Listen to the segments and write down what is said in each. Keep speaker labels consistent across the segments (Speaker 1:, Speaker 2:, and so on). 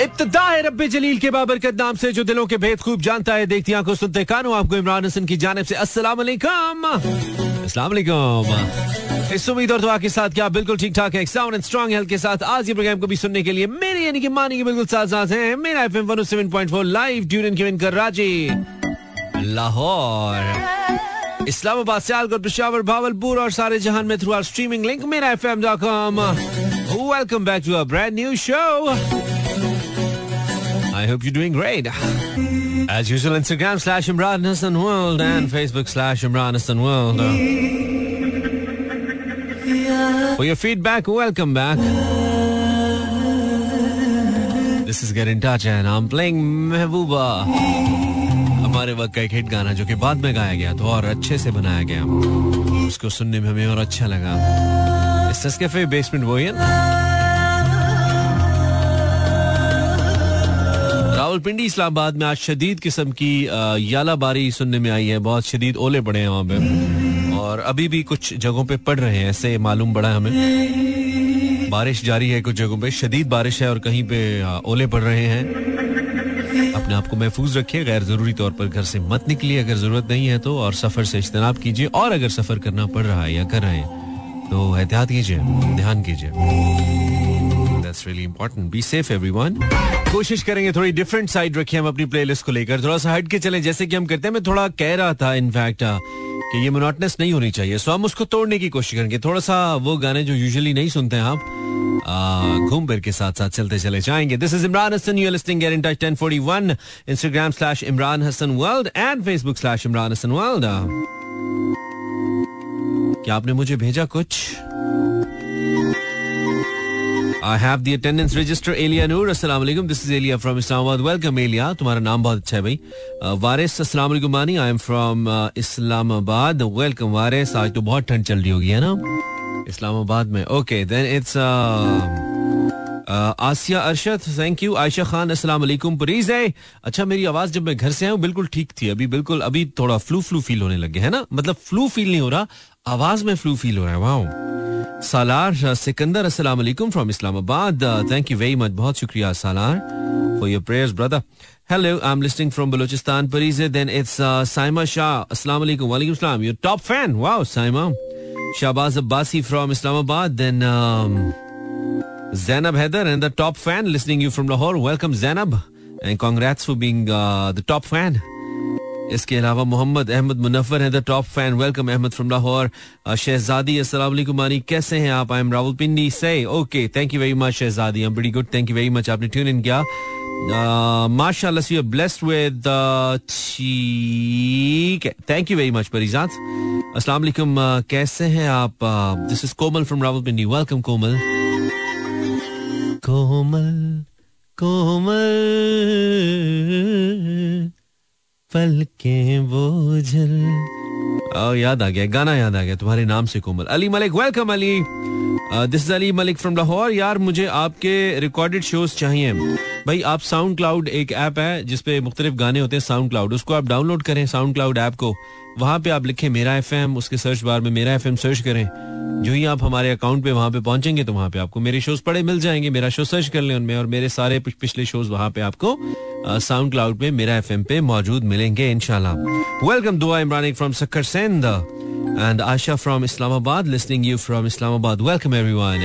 Speaker 1: इब्तदा है रब्बे जलील के बाबरकत नाम से जो दिलों के भेद खूब जानता है, देखती आँखों सुनते कानों, आपको इमरान हसन की जानब से अस्सलाम वालेकुम अस्सलाम वालेकुम इस उम्मीद और दुआ के साथ क्या बिल्कुल ठीक ठाक है साउंड एंड स्ट्रॉन्ग हेल्थ के साथ आज ये प्रोग्राम को भी सुनने के लिए मेरे, यानी कि मानी के बिल्कुल साथ साथ हैं। मेरा एफएम 107.4 लाइव ट्यून इन कर राज़ी लाहौर। इस्लामाबाद, सियालकोट, पेशावर, भावलपुर और सारे जहान में through our streaming link Mera FM dot com welcome back to a brand new show I hope you're doing great. As usual, Instagram slash Imran Hassan World and Facebook slash Imran Hassan World. For your feedback, welcome back. This is Get in Touch and I'm playing Mehbooba. हमारे वक्त का एक hit गाना जो कि बाद में गाया गया तो और अच्छे से बनाया गया उसको सुनने में हमें और अच्छा लगा इस कैफे बेसमेंट वो है रावलपिंडी इस्लामाबाद में आज शदीद किस्म की यालाबारी सुनने में आई है। बहुत शदीद ओले पड़े हैं वहाँ पे। और अभी भी कुछ जगहों पे पड़ रहे हैं, ऐसे मालूम पड़ा है हमें। बारिश जारी है कुछ जगहों पे। शदीद बारिश है और कहीं पे ओले पड़ रहे हैं। अपने आप को महफूज रखिए। गैर ज़रूरी तौर पर घर से मत निकलिए। अगर ज़रूरत नहीं है तो और सफ़र से इज्तनाब कीजिए। और अगर सफ़र करना पड़ रहा है या कर रहे हैं तो एहतियात कीजिए। ध्यान कीजिए। That's really important be safe everyone कोशिश करेंगे, थोड़ी डिफरेंट साइड रखें हम अपनी प्लेलिस्ट को लेकर। थोड़ा सा हट के चले, जैसे कि हम करते हैं, मैं थोड़ा कह रहा था इनफैक्ट कि ये मोनोटनस नहीं होनी चाहिए। सो हम उसको तोड़ने की कोशिश करेंगे। थोड़ा सा वो गाने जो यूजुअली नहीं सुनते हैं आप घूम फिर के साथ साथ चलते चले जाएँगे। This is Imran Hassan you listening get in touch 1041 Instagram slash Imran Hassan world and Facebook slash Imran Hassan world क्या आपने मुझे भेजा कुछ? I have the attendance register Aliya Noor अस्सलाम वालेकुम this is Aliya from Islamabad welcome Aliya तुम्हारा नाम बहुत अच्छा है भाई। वारिस अस्सलाम वालेकुम Mani. I am from Islamabad welcome Waris. आज तो बहुत ठंड चल रही होगी, है ना? इस्लामाबाद में। Okay then it's Asia Arshad thank you Ayesha Khan अस्सलाम वालेकुम है अच्छा मेरी आवाज़ जब मैं घर से आया बिल्कुल ठीक थी अभी बिल्कुल अभी थोड़ा फ्लू फ्लू फील होने लगे है ना मतलब फ्लू फील नहीं हो रहा आवाज़ में फ्लू फील हो रहा है वाह सालार सिकंदर अस्सलाम from Islamabad thank you very much बहुत शुक्रिया Salar for your prayers brother hello I am listening from Balochistan Pareez then it's Saima Shah अस्सलाम वालेकुम वालेकुम सलाम your top fan wow Saima Shahbaz Abbasi from Islamabad then Zainab Heather and the top fan listening you from Lahore. Welcome Zainab and congrats for being uh, the top fan. इसके अलावा मोहम्मद अहमद मुनफर है the top fan welcome Ahmed from Lahore Shahzadi अस्सलाम मानी कैसे हैं आप आई am Rawalpindi से okay thank you very much Shahzadi I am बड़ी good thank you very much आपने ट्यून इन किया माशाल्लाह यू आर ब्लेस्ड विद ठीक है thank you very much Parijat अस्सलाम वालेकुम कैसे हैं आप this is Komal from Rawalpindi welcome Komal Komal Komal. पल के बोझल। याद आ गया, गाना याद आ गया, तुम्हारे नाम से Komal. Ali Malik welcome Ali. This Ali Malik from Lahore. यार, मुझे आपके रिकॉर्डेड शोज़ चाहिए। भाई, आप साउंड क्लाउड एक ऐप है, जिसपे मुख्तलिफ़ गाने होते हैं साउंड क्लाउड उसको आप डाउनलोड करें साउंड क्लाउड ऐप को। वहाँ पे आप लिखें मेरा एफएम उसके सर्च बार में मेरा एफएम सर्च करें। जो ही आप हमारे अकाउंट पे वहाँ पे पहुँचेंगे तो वहाँ पे आपको मेरे शोज़ पड़े, मिल जाएँगे। मेरा शो सर्च कर लें उनमें और मेरे सारे पिछले शोज़ वहाँ पे आपको साउंड क्लाउड पे मेरा एफएम पे मौजूद मिलेंगे इनशाला welcome Dua Imran from Sukkur Sindh and Asha from Islamabad listening you from Islamabad welcome everyone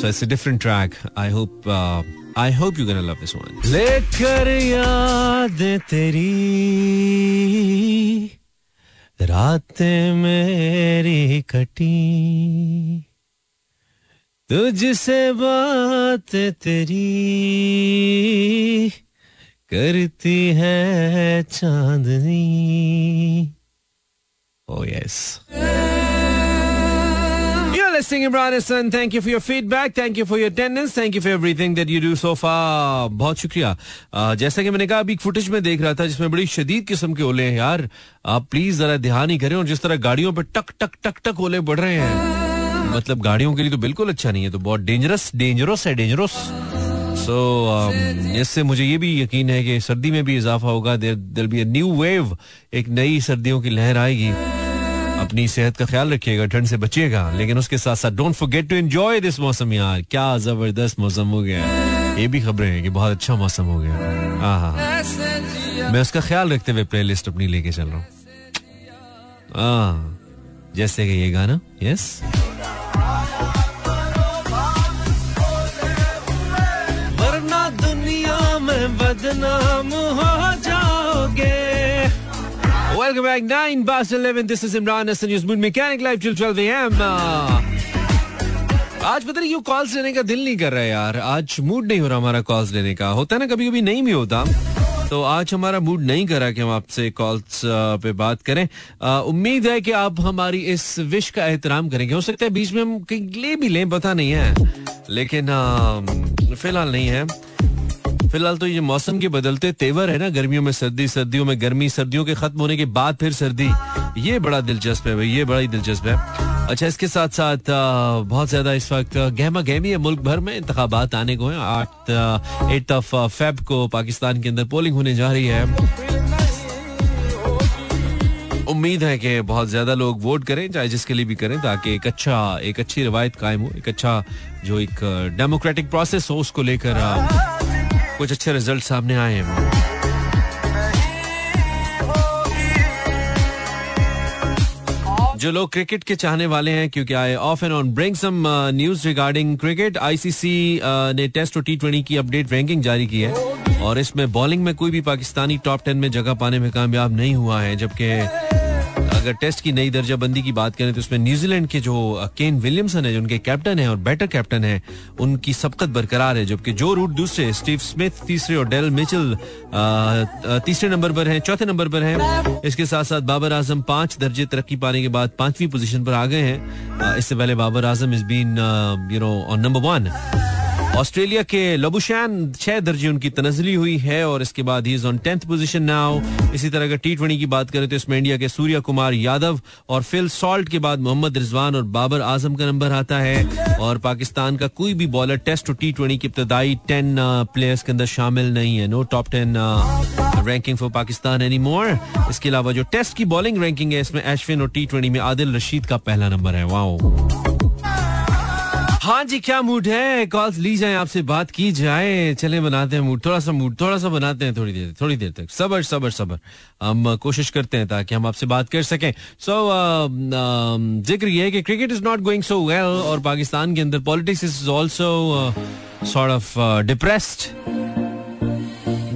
Speaker 1: so it's a different track I hope I hope you gonna love this one लेकर याद तेरी। रात मेरी कटी। तुझसे बात तेरी करती है चांदनी। ओ yes listening, Imran Hassan. Thank you for your feedback. Thank you for your attendance. Thank you for everything that you do so far. बहुत शुक्रिया जैसा कि मैंने कहा अभी फुटेज में देख रहा था जिसमें बड़ी शदीद किस्म के ओले हैं यार आप प्लीज़ जरा ध्यान ही करें और जिस तरह गाड़ियों पे टक टक टक टक ओले बढ़ रहे हैं मतलब गाड़ियों के लिए तो बिल्कुल अच्छा नहीं है तो बहुत डेंजरस डेंजरस है डेंजरस सो um, इससे मुझे ये भी यकीन है कि सर्दी में भी इजाफा होगा देर बी न्यू वेव एक नई सर्दियों की लहर आएगी अपनी सेहत का ख्याल रखिएगा ठंड से बचिएगा लेकिन उसके साथ साथ don't forget to enjoy this मौसम यार। क्या ज़बरदस्त मौसम हो गया। ये भी खबरें हैं कि बहुत अच्छा मौसम हो गया। हाँ, मैं उसका ख्याल रखते हुए प्लेलिस्ट अपनी लेके चल रहा हूँ। हाँ, जैसे कि ये गाना यस वरना दुनिया में बदनाम हो जाओगे। Welcome back. 9 past 11. This is Imran Hassan. News Mood Mechanic Live till 12 a.m. आज पता नहीं क्यों कॉल्स लेने का दिल नहीं कर रहा है यार आज मूड नहीं हो रहा हमारा कॉल्स लेने का होता है ना कभी कभी नहीं भी होता तो आज हमारा मूड नहीं करा कि हम आपसे कॉल्स पे बात करें उम्मीद है कि आप हमारी इस विश का एहतराम करेंगे हो सकता है बीच में हम ले भी लें, पता नहीं है लेकिन फ़िलहाल नहीं है फ़िलहाल तो ये मौसम के बदलते तेवर है ना, गर्मियों में सर्दी, सर्दियों में गर्मी, सर्दियों के खत्म होने के बाद फिर सर्दी। ये बड़ा दिलचस्प है भाई, ये बड़ा ही दिलचस्प है। अच्छा इसके साथ साथ बहुत ज़्यादा इस वक्त गहमा गहमी है मुल्क भर में इंतबात आने को है। आठ एट ऑफ़ फेब को पाकिस्तान के अंदर पोलिंग होने जा रही है। उम्मीद है कि बहुत ज़्यादा लोग वोट करें चाहे जिसके लिए भी करें, ताकि एक अच्छा एक अच्छी रवायत कायम हो, एक अच्छा जो एक डेमोक्रेटिक प्रोसेस हो, उसको लेकर कुछ अच्छे रिज़ल्ट सामने आए हैं। जो लोग क्रिकेट के चाहने वाले हैं, क्योंकि I off and on bring some news regarding cricket ICC ने टेस्ट और टी ट्वेंटी की अपडेट रैंकिंग जारी की है। और इसमें बॉलिंग में कोई भी पाकिस्तानी टॉप टेन में जगह पाने में कामयाब नहीं हुआ है, जबकि अगर टेस्ट की नई दर्जाबंदी की बात करें तो उसमें न्यूजीलैंड के जो केन विलियमसन है, जो उनके कैप्टन है और बैटर कैप्टन है, उनकी सबकत बरकरार है, जबकि जो रूट दूसरे, स्टीव स्मिथ तीसरे और डेल मिचल तीसरे नंबर पर हैं, चौथे नंबर पर हैं। इसके साथ साथ बाबर आज़म पाँच दर्जे तरक्की पाने के बाद पांचवी पोजीशन पर आ गए हैं। इससे पहले Babar Azam is been you know on number one Australia के लबुशैन छह दर्जे उनकी तनजली हुई है और इसके बाद ही ऑन टेंथ पोजीशन नाउ इसी तरह का टी ट्वेंटी की बात करें तो इसमें इंडिया के सूर्य कुमार यादव और फिल सॉल्ट के बाद मोहम्मद रिजवान और बाबर आज़म का नंबर आता है। और पाकिस्तान का कोई भी बॉलर टेस्ट और टी ट्वेंटी की इब्तदाई टेन प्लेयर्स के अंदर शामिल नहीं है। No top ten ranking for Pakistan any more इसके अलावा जो टेस्ट की बॉलिंग रैंकिंग है, इसमें एशविन और टी ट्वेंटी में आदिल रशीद का पहला नंबर है। वाओ हाँ जी क्या मूड है? कॉल्स ली जाए आपसे बात की जाए। चले बनाते हैं मूड थोड़ा सा मूड थोड़ा सा बनाते हैं थोड़ी देर थोड़ी देर तक। सबर सबर सबर। हम कोशिश करते हैं ताकि हम आपसे बात कर सकें। सो so, ज़िक्र ये है कि cricket is not going so well और पाकिस्तान के अंदर politics is also sort of depressed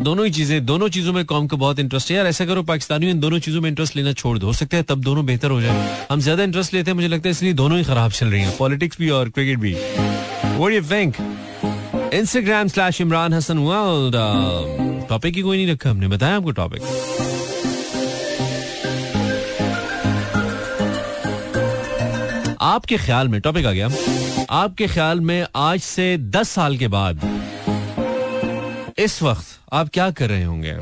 Speaker 1: दोनों ही चीज़ें, दोनों चीज़ों में कॉम का बहुत इंटरेस्ट है। यार, ऐसा करो, पाकिस्तानियों इन दोनों चीज़ों में इंटरेस्ट लेना छोड़ दो। हो सकता है तब दोनों बेहतर हो जाए। हम ज़्यादा इंटरेस्ट लेते हैं, मुझे लगता है इसलिए दोनों ही खराब चल रही हैं। पॉलिटिक्स भी और क्रिकेट भी। What you think Instagram slash Imran Hassan world topic ही कोई नहीं रखा हमने। बताया आपको टॉपिक आपके ख्याल में टॉपिक आ गया। आपके ख्याल में आज से दस साल के बाद इस वक्त आप क्या कर रहे होंगे?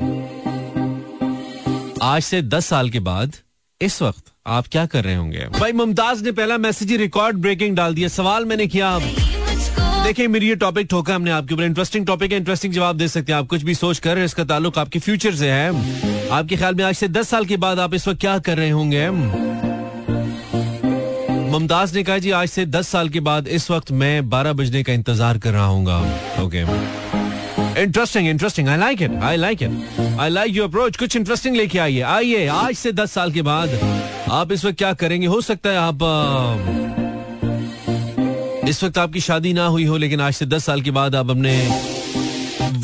Speaker 1: आज से दस साल के बाद इस वक्त आप क्या कर रहे होंगे? भाई, मुमताज़ ने पहला मैसेज ही रिकॉर्ड ब्रेकिंग डाल दिया। सवाल मैंने किया। देखिए, मेरी ये टॉपिक ठोका हमने आपके ऊपर। इंटरेस्टिंग टॉपिक है इंटरेस्टिंग जवाब दे सकते हैं आप। कुछ भी सोच कर, इसका ताल्लुक आपके फ्यूचर से है। आपके ख्याल में आज से दस साल के बाद आप इस वक्त क्या कर रहे होंगे? मुमताज़ ने कहा, जी, आज से दस साल के बाद इस वक्त मैं बारह बजने का इंतज़ार कर रहा हूँ okay interesting interesting I like it I like it I like you approach कुछ इंटरेस्टिंग लेके आइए। आइए, आज से दस साल के बाद आप इस वक्त क्या करेंगे? हो सकता है आप इस वक्त आपकी शादी ना हुई हो, लेकिन आज से दस साल के बाद आप अपने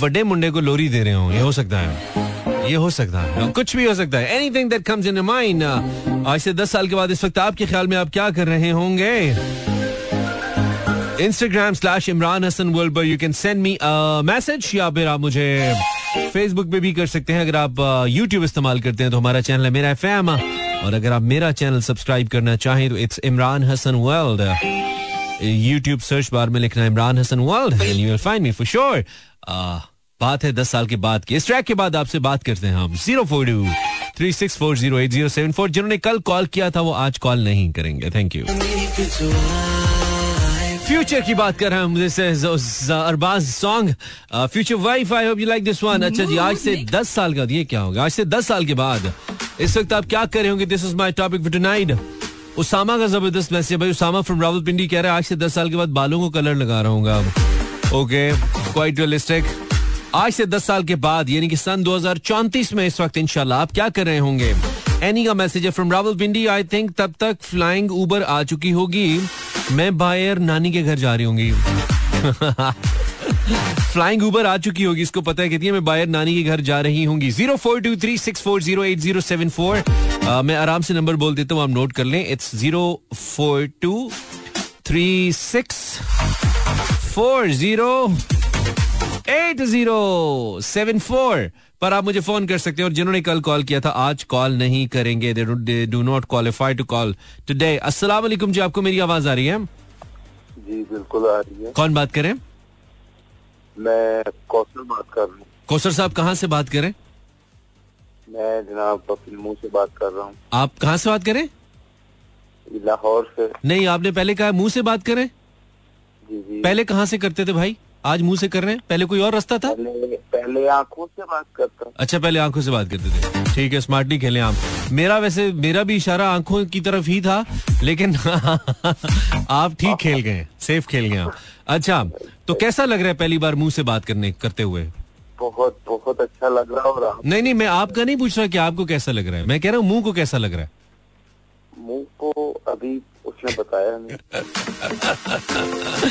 Speaker 1: बड़े मुंडे को लोरी दे रहे हो। ये हो सकता है। ये हो सकता है। कुछ भी हो सकता है। Anything that comes in mind आज से दस साल के बाद इस वक्त आपके ख्याल में आप क्या कर रहे होंगे? Instagram slash Imran Hassan world पर you can send me message या फिर आप मुझे फेसबुक पे भी कर सकते हैं। अगर आप यूट्यूब uh, इस्तेमाल करते हैं तो हमारा चैनल है मेरा एफएम और अगर आप मेरा चैनल सब्सक्राइब करना चाहें तो it's Imran Hassan world YouTube search bar में लिखना Imran Hassan world you will find me for sure बात है दस साल के बाद की। इस ट्रैक के बाद आपसे बात करते हैं हम। Zero four two three six four zero eight zero seven four जिन्होंने कल कॉल किया था वो आज कॉल नहीं करेंगे। थैंक यू फ्यूचर की बात कर रहे हैं मुझे Arbaz song future wife I hope you like this one अच्छा जी आज से दस साल का ये क्या होगा? आज से दस साल के बाद। इस वक्त आप क्या कर रहे होंगे? This is my topic for tonight Usama का ज़बरदस्त मैसेज भाई। उसामा फ्रॉम रावलपिंडी कह रहा है आज से दस साल के बाद बालों को कलर लगा रहा हूँ ओके क्वाइट रियलिस्टिक आज से 10 साल के बाद यानी कि सन 2034 में इस वक्त इंशाल्लाह आप क्या कर रहे होंगे? एनी का मैसेज है from Rawalpindi I think तब तक फ्लाइंग उबर आ चुकी होगी। मैं बायर नानी के घर जा रही होंगी। फ्लाइंग ऊबर आ चुकी होगी, इसको पता है, कहती है, मैं बायर नानी के घर जा रही होंगी। Zero four two three six four zero eight zero seven four. मैं आराम से नंबर बोल देता हूँ, आप नोट कर लें। It's zero four two three six four zero eight zero seven four. पर आप मुझे फ़ोन कर सकते हैं और जिन्होंने कल कॉल किया था आज कॉल नहीं करेंगे। They do not qualify to call today अस्सलाम वालेकुम जी आपको मेरी आवाज़ आ रही है?
Speaker 2: जी बिल्कुल आ रही है।
Speaker 1: कौन बात करें?
Speaker 2: मैं कौशल बात कर रहा हूँ।
Speaker 1: कौसर साहब कहाँ से बात करें?
Speaker 2: मैं जनाब फ़िल्मों से बात कर रहा हूँ।
Speaker 1: आप कहाँ से बात करें?
Speaker 2: लाहौर से।
Speaker 1: नहीं आपने पहले कहा मुँह से बात करें।
Speaker 2: जी जी।
Speaker 1: पहले कहाँ से करते थे भाई? आज मुँह से कर रहे हैं? पहले कोई और रास्ता था?
Speaker 2: पहले पहले आँखों से बात करता
Speaker 1: अच्छा पहले आँखों से बात करते थे। ठीक है स्मार्टली खेलें आप। मेरा वैसे मेरा भी इशारा आँखों की तरफ़ ही था लेकिन आप ठीक खेल गए सेफ़ खेल गए आप। अच्छा तो कैसा लग रहा है पहली बार मुँह से बात करने करते हुए?
Speaker 2: बहुत बहुत अच्छा लग रहा आप?
Speaker 1: नहीं नहीं मैं आपका नहीं पूछ रहा कि आपको कैसा लग रहा है। मैं कह रहा हूँ मुँह को कैसा लग रहा है?
Speaker 2: मुँह को अभी उसने बताया नहीं।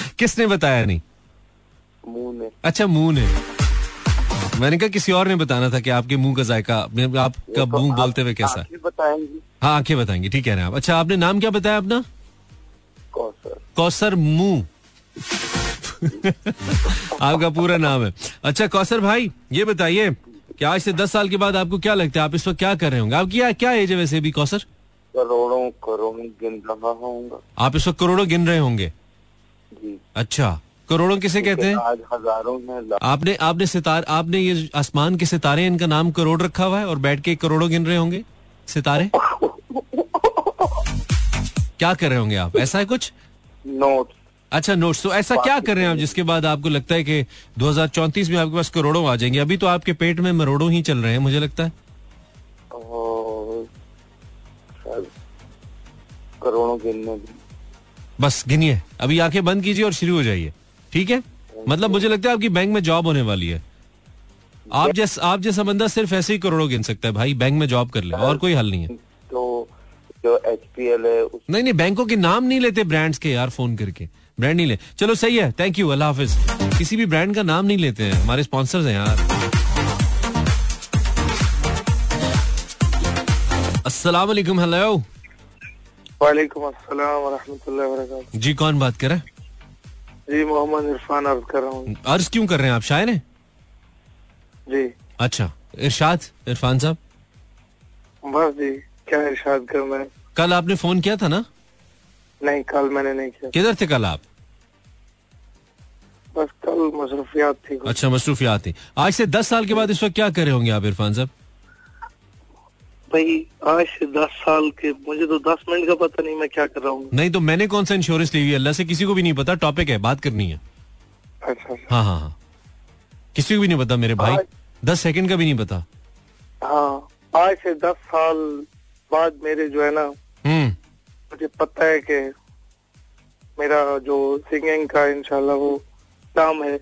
Speaker 1: किसने बताया नहीं?
Speaker 2: मुँह
Speaker 1: अच्छा मुँह ने। मैंने कहा किसी और ने बताना था कि आपके मुँह का जायका आपका
Speaker 2: तो
Speaker 1: मुँह बोलते हुए कैसा है? हाँ आँखें बताएँगी ठीक कह रहे हैं आप। अच्छा आपने नाम क्या बताया अपना?
Speaker 2: कौशल
Speaker 1: कौसर मुँह। आपका पूरा नाम है। अच्छा कौसर भाई ये बताइए कि आज से दस साल के बाद आपको क्या लगता है? आप इस वक्त क्या कर रहे होंगे? आप क्या क्या एज है वैसे भी कौसर?
Speaker 2: करोड़ों करोड़ों गिन रहा होऊँगा।
Speaker 1: आप इस वक्त करोड़ों गिन रहे होंगे?
Speaker 2: जी।
Speaker 1: अच्छा। करोड़ों किसे कहते हैं?
Speaker 2: हज़ारों में
Speaker 1: आपने आपने सितार आपने ये आसमान के सितारे इनका नाम करोड़ रखा हुआ है और बैठ के करोड़ों गिन रहे होंगे सितारे? क्या कर रहे होंगे आप? ऐसा है कुछ?
Speaker 2: नोट।
Speaker 1: अच्छा नोट्स। तो ऐसा क्या कर रहे हैं आप जिसके बाद आपको लगता है कि 2034 में आपके पास करोड़ों आ जाएँगे? अभी तो आपके पेट में मरोड़ों ही चल रहे हैं मुझे लगता है।
Speaker 2: करोड़ों गिनने।
Speaker 1: बस गिनिए। अभी आँखें बंद कीजिए और शुरू हो जाइए। ठीक है? मतलब मुझे लगता है आपकी बैंक में जॉब होने वाली है। आप जैस आप जैसा बंदा सिर्फ़ ऐसे ही करोड़ों गिन सकता है भाई बैंक में जॉब कर ले और कोई हल नहीं है।
Speaker 2: तो जो एचपीएल है उस
Speaker 1: नहीं नहीं बैंकों के नाम नहीं लेते ब्रांड्स के यार फ़ोन करके। ब्रांड नहीं ले। चलो सही है थैंक यू अल्लाह हाफिज। किसी भी ब्रांड का नाम नहीं लेते हैं हमारे स्पॉन्सर्स हैं यार। अस्सलाम वालेकुम हेलो
Speaker 2: वालेकुम अस्सलाम
Speaker 1: जी कौन बात कर रहा है?
Speaker 2: जी मोहम्मद इरफान अर्ज़ कर रहा हूँ।
Speaker 1: अर्ज़ क्यों कर रहे हैं आप? शायर हैं?
Speaker 2: जी।
Speaker 1: अच्छा। इरशाद इरफान साहब?
Speaker 2: बस जी क्या इरशाद करना है?
Speaker 1: कल आपने फ़ोन किया था ना?
Speaker 2: नहीं कल मैंने नहीं किया।
Speaker 1: किधर थे कल आप?
Speaker 2: बस कल मसरूफियात थी
Speaker 1: अच्छा मसरूफियात थी। आज से दस साल के बाद इस वक्त क्या कर रहे होंगे आप इरफान साहब?
Speaker 2: भाई आज से दस साल के मुझे तो दस मिनट का पता नहीं मैं क्या कर रहा हूँ।
Speaker 1: नहीं तो मैंने कौन सा इंश्योरेंस ली हुई अल्लाह से किसी को भी नहीं पता टॉपिक है बात करनी है।
Speaker 2: अच्छा अच्छा।
Speaker 1: हाँ हाँ हाँ। किसी को भी नहीं पता मेरे भाई। दस सेकंड का भी नहीं पता।
Speaker 2: हाँ आज से दस साल बाद मेरे जो है ना
Speaker 1: हम्म।
Speaker 2: मुझे पता है कि मेरा जो सिंगिंग का इंशाल्लाह वो काम है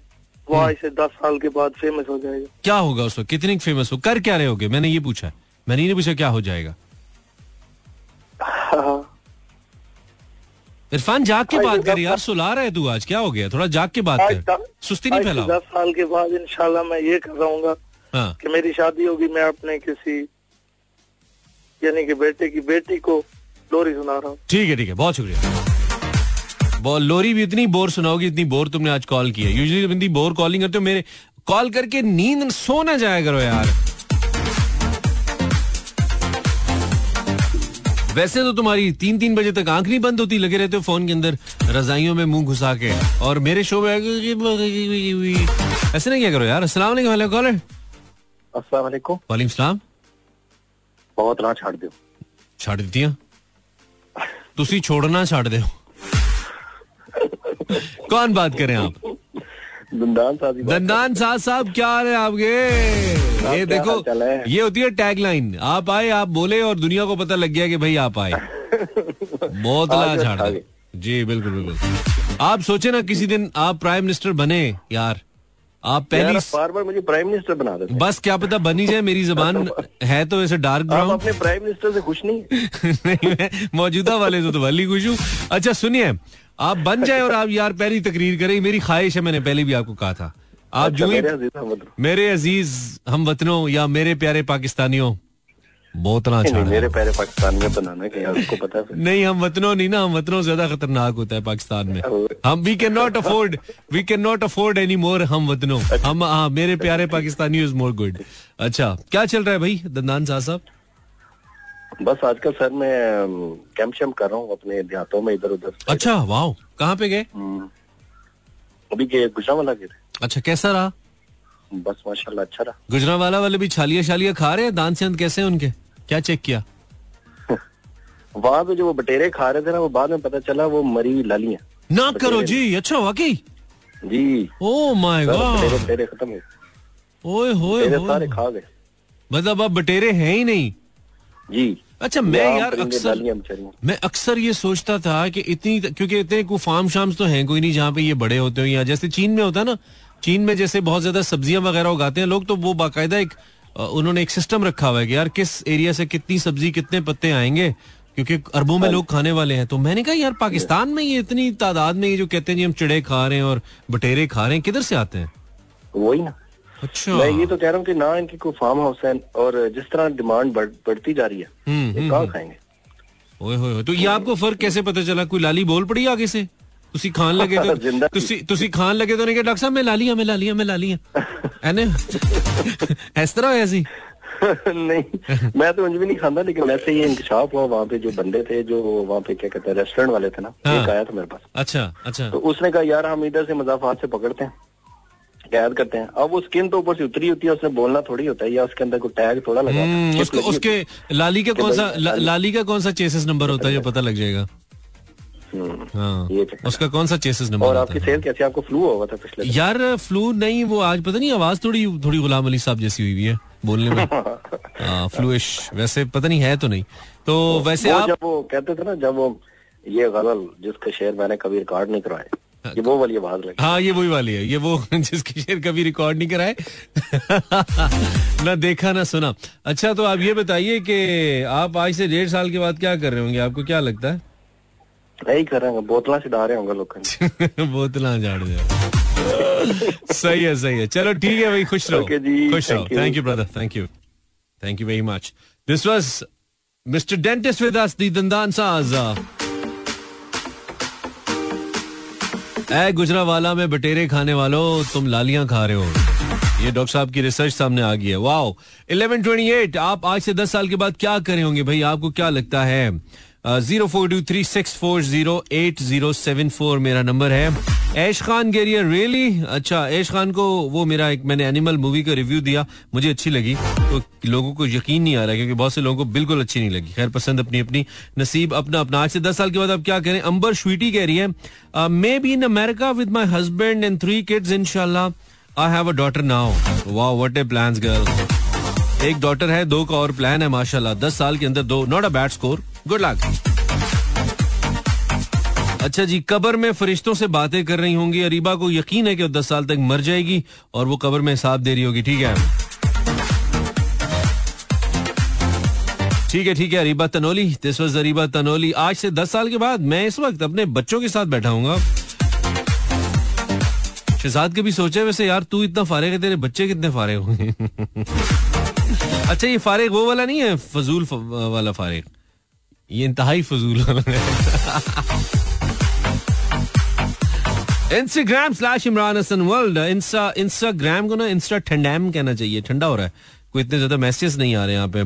Speaker 2: वो आज से दस साल के बाद फ़ेमस हो जाएगा।
Speaker 1: क्या होगा उस वक्त? कितनी फ़ेमस हो? कर क्या रहे होगे? मैंने ये पूछा है। मैंने नहीं पूछा क्या हो जाएगा? इरफान जाग के बात कर यार
Speaker 2: साल-
Speaker 1: रहा है तू आज क्या हो गया? थोड़ा जाग के बात कर। सुस्ती नहीं फैलाओ।
Speaker 2: दस साल के बाद इंशाल्लाह मैं ये कर रहा हाँ कि मेरी शादी होगी मैं अपने किसी यानी कि बेटे की बेटी को लोरी सुना रहा हूँ।
Speaker 1: ठीक है ठीक है बहुत शुक्रिया। लोरी भी इतनी बोर सुनाओगी इतनी बोर तुमने आज कॉल की है। यूजली इतनी बोर कॉलिंग करते हो मेरे कॉल करके नींद सो ना जाया करो यार। वैसे तो तुम्हारी तीन तीन बजे तक आंख नहीं बंद होती लगे रहते हो फोन के अंदर रजाइयों में मुंह घुसा के और मेरे शो में ऐसे नहीं क्या करो यार अस्सलाम वालेकुम हेलो कॉलर
Speaker 2: अस्सलाम वालेकुम
Speaker 1: वालेकुम सलाम
Speaker 2: बहुत ना छाड़ दो
Speaker 1: ਛੱਡ ਦਿੱਤੀਆਂ ਤੁਸੀਂ छोड़ना ਛੱਡ ਦਿਓ कौन बात करें आप
Speaker 2: दंदान साजी
Speaker 1: दंदान साहब साहब क्या हाल है आपके ये देखो? ये होती है टैग लाइन आप आए आप बोले और दुनिया को पता लग गया कि भाई आप आए। बहुत ला दे।
Speaker 2: गए।
Speaker 1: जी बिल्कुल बिल्कुल। आप सोचे ना किसी दिन आप प्राइम मिनिस्टर बने यार। आप पहली
Speaker 3: बार बार मुझे प्राइम मिनिस्टर बना देते
Speaker 1: बस क्या पता बनी जाए मेरी जबान है तो ऐसे डार्क ब्राउन
Speaker 3: अपने प्राइम मिनिस्टर से खुश नहीं?
Speaker 1: नहीं मैं मौजूदा वाले से तो भली खुश हूँ। अच्छा सुनिए आप बन जाए और आप यार पहली तकरीर करें मेरी ख्वाहिश है मैंने पहले भी आपको कहा था। आप
Speaker 3: अच्छा,
Speaker 1: जो
Speaker 3: मेरे अज़ीज़
Speaker 1: हम वतनों या मेरे प्यारे पाकिस्तानियों बोतना
Speaker 3: नहीं,
Speaker 1: छाड़ा
Speaker 3: मेरे पैरे पाकिस्तान में बनाना क्या आपको पता है
Speaker 1: नहीं हम वतनों नहीं ना हम वतनों ज़्यादा खतरनाक होता है पाकिस्तान में। हम we can not afford we can not afford any more हम वतनों हम हाँ मेरे प्यारे पाकिस्तानी इज़ मोर गुड अच्छा क्या चल रहा है भाई दंदान साहब साहब?
Speaker 3: बस आजकल सर मैं कैंप शैम्प कर रहा हूँ अपने देहातों में इधर उधर
Speaker 1: अच्छा वाह कहाँ पे गए?
Speaker 3: हम्म। अभी के गुजरावाला थे।
Speaker 1: अच्छा कैसा रहा?
Speaker 3: बस माशाल्लाह अच्छा रहा।
Speaker 1: गुजरा वाला वाले भी छालिया शालिया खा रहे हैं? दान सेंध कैसे हैं उनके? क्या चेक किया?
Speaker 3: वहाँ पे जो वो बटेरे खा रहे थे ना वो बाद में पता चला वो मरी लाली है।
Speaker 1: ना करो जी अच्छा वाकई?
Speaker 3: जी।
Speaker 1: ओ माय गॉड
Speaker 3: बटेरे खत्म हो
Speaker 1: ओए होए
Speaker 3: सारे खा गए।
Speaker 1: मतलब अब बटेरे हैं ही नहीं?
Speaker 3: जी।
Speaker 1: अच्छा मैं यार अक्सर मैं अक्सर ये सोचता था कि इतनी क्योंकि इतने को फार्म शाम्स तो हैं कोई नहीं जहाँ पे ये बड़े होते हो या जैसे चीन में होता है ना चीन में जैसे बहुत ज़्यादा सब्ज़ियाँ वगैरह उगाते हैं लोग तो वो बाकायदा एक उन्होंने एक सिस्टम रखा हुआ है कि यार किस एरिया से कितनी सब्ज़ी कितने पत्ते आएँगे क्योंकि अरबों में लोग खाने वाले हैं। तो मैंने कहा यार पाकिस्तान में ये इतनी तादाद में ये जो कहते हैं जी हम चिड़े खा रहे हैं और बटेरे खा रहे हैं किधर से आते हैं?
Speaker 3: वही ना।
Speaker 1: अच्छा।
Speaker 3: मैं ये तो कह रहा हूँ कि ना इनकी कोई फार्म हाउस है और जिस तरह डिमांड बढ़, बढ़ती जा रही है
Speaker 1: हम्म,
Speaker 3: ये कहाँ खाएँगे?
Speaker 1: ओए होए। तो ये आपको फ़र्क कैसे पता चला? कोई लाली बोल पड़ी आगे से? ਤੁਸੀਂ ਖਾਣ ਲੱਗੇ ਤਾਂ
Speaker 3: ਜ਼ਿੰਦਾ-
Speaker 1: ਤੁਸੀਂ ਤੁਸੀਂ ਖਾਣ ਲੱਗੇ ਤਾਂ ਉਹਨੇ ਕਿਹਾ ਡਾਕਟਰ ਸਾਹਿਬ ਮੈਂ ਲਾ ਲੀਆਂ ਮੈਂ ਲਾ ਲੀਆਂ ਮੈਂ ਲਾ ਲੀਆਂ ਐਨੇ ਇਸ ਤਰ੍ਹਾਂ ਹੋਇਆ ਸੀ
Speaker 3: नहीं मैं तो उंज भी नहीं खाता लेकिन वैसे ये इंकशाफ हुआ वहाँ पे जो बंदे थे जो वहाँ पे क्या कहते हैं रेस्टोरेंट वाले थे ना
Speaker 1: हाँ।
Speaker 3: एक आया था मेरे पास
Speaker 1: अच्छा अच्छा
Speaker 3: तो उसने कहा यार हम इधर से मजाफात से पकड़ते हैं कैद करते हैं अब वो स्किन तो ऊपर से उतरी होती है उसने बोलना थोड़ी होता है या उसके अंदर कोई टैग थोड़ा लगा होता है।
Speaker 1: हम्म,
Speaker 3: चिप
Speaker 1: उसको
Speaker 3: लगी होती
Speaker 1: उसके
Speaker 3: है।
Speaker 1: लाली का
Speaker 3: कि
Speaker 1: कौन
Speaker 3: भाई
Speaker 1: सा ला,
Speaker 3: लाली-
Speaker 1: लाली का कौन सा चेसिस नंबर होता है जो पता लग जाएगा
Speaker 3: हम्म,
Speaker 1: हाँ
Speaker 3: ये
Speaker 1: उसका कौन सा चेसिस नंबर
Speaker 3: और आपकी
Speaker 1: है?
Speaker 3: सेहत कैसी? आपको फ्लू हुआ था पिछले
Speaker 1: यार फ्लू नहीं वो आज पता नहीं आवाज़ थोड़ी थोड़ी गुलाम अली साहब जैसी हुई हुई है बोलने में। फ्लूइश वैसे पता नहीं है तो नहीं। तो वैसे आप
Speaker 3: जब वो कहते थे ना जब वो ये गज़ल जिसके शेर मैंने कभी रिकॉर्ड नहीं करवाए ये वो वाली आवाज़ लगी।
Speaker 1: हाँ ये वही वाली है ये वो जिसकी शेर कभी रिकॉर्ड नहीं कराए। ना देखा ना सुना। अच्छा तो आप ये बताइए कि आप आज से डेढ़ साल के बाद क्या कर रहे होंगे? आपको क्या लगता है?
Speaker 3: रहे हैं बोतला से डाल रहे होंगे लोग
Speaker 1: बोतला झाड़ दे सही है सही है चलो ठीक है भाई खुश रहो खुश रहो.
Speaker 3: Thank you
Speaker 1: brother thank you thank you very much this was mister dentist with us the दंदान साज ए गुजरावाला में बटेरे खाने वालों तुम लालियाँ खा रहे हो। ये डॉक्टर साहब की रिसर्च सामने आ गई है। वाओ 1128 आप आज से 10 साल के बाद क्या करे होंगे? भाई आपको क्या लगता है? Zero four two three six four zero eight zero seven four मेरा नंबर है। ऐश खान गेरियर रियली अच्छा ऐश खान को वो मेरा एक, मैंने एनिमल मूवी का रिव्यू दिया। मुझे अच्छी लगी। तो लोगों को यकीन नहीं आ रहा क्योंकि बहुत से लोगों को बिल्कुल अच्छी नहीं लगी। खैर, पसंद अपनी अपनी, नसीब अपना अपना। आज से दस साल के बाद आप क्या करें? अंबर स्वीटी कह रही है may be in America with my husband and three kids इनशाला I have a daughter now wow what a plans girl एक डॉटर है, दो का और प्लान है, माशाल्लाह। दस साल के अंदर दो not a bad score good luck अच्छा जी, कबर में फरिश्तों से बातें कर रही होंगी। अरीबा को यकीन है कि वो दस साल तक मर जाएगी और वो कबर में हिसाब दे रही होगी, ठीक है? ठीक है ठीक है, Areeba Tanoli. This was Areeba Tanoli. आज से दस साल के बाद मैं इस वक्त अपने बच्चों के साथ बैठा हूँ शहजाद के भी सोचे वैसे यार, तू इतना फारेग है, तेरे बच्चे कितने फारेग होंगे? अच्छा ये फारेग वो वाला नहीं है, फजूल वाला फारेग। ये इंतहाई फजूल Instagram slash Imran Hasan world Insta Instagram को ना इंस्टा ठंडैम कहना चाहिए, ठंडा हो रहा है। कोई इतने ज़्यादा मैसेज नहीं आ रहे यहाँ पे।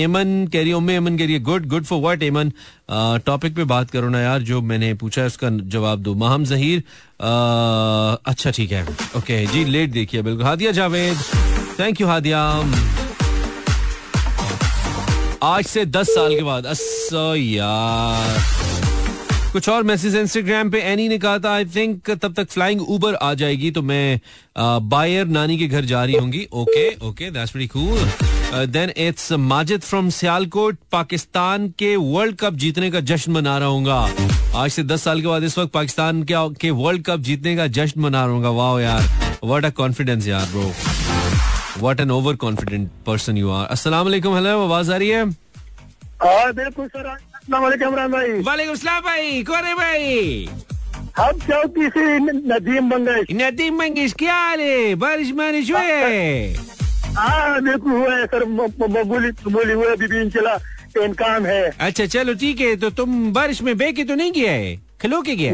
Speaker 1: एमन कह रही है एमन कह रही है good good for what Aiman topic पे बात करो ना यार, जो मैंने पूछा है उसका जवाब दो। माहम जहीर अच्छा ठीक है। ओके जी लेट देखिए, बिल्कुल। Hadia Javed thank you Hadia. आज से दस साल के बाद। अस्सो यार। कुछ और मैसेज इंस्टाग्राम पे। एनी ने कहा था आई थिंक तब तक फ्लाइंग ऊबर आ जाएगी तो मैं बायर नानी के घर जा रही होंगी। Okay okay that's very cool then it's Majid from Sialkot Pakistan के वर्ल्ड कप जीतने का जश्न मना रहा हूँ आज से दस साल के बाद इस वक्त पाकिस्तान के, वर्ल्ड कप जीतने का जश्न मना रहा हूँ वाह यार व्हाट अ कॉन्फिडेंस यार bro what an over confident person you are वालेकुम हेलो आवाज़ आ रही है
Speaker 2: बिल्कुल सर। वालेकुम भाई।
Speaker 1: वालेकुम भाई। कौन है भाई?
Speaker 2: हम चौकी से नदीम बंगश
Speaker 1: नदीम मंगेश क्या हाल है? बारिश बारिश हुए?
Speaker 2: हाँ बिल्कुल हुआ है सर। मकबूली कबूली हुआ अभी भी इंशाल्लाह काम है।
Speaker 1: अच्छा चलो ठीक है तो तुम बारिश में बे के तो नहीं किया है खलो के गया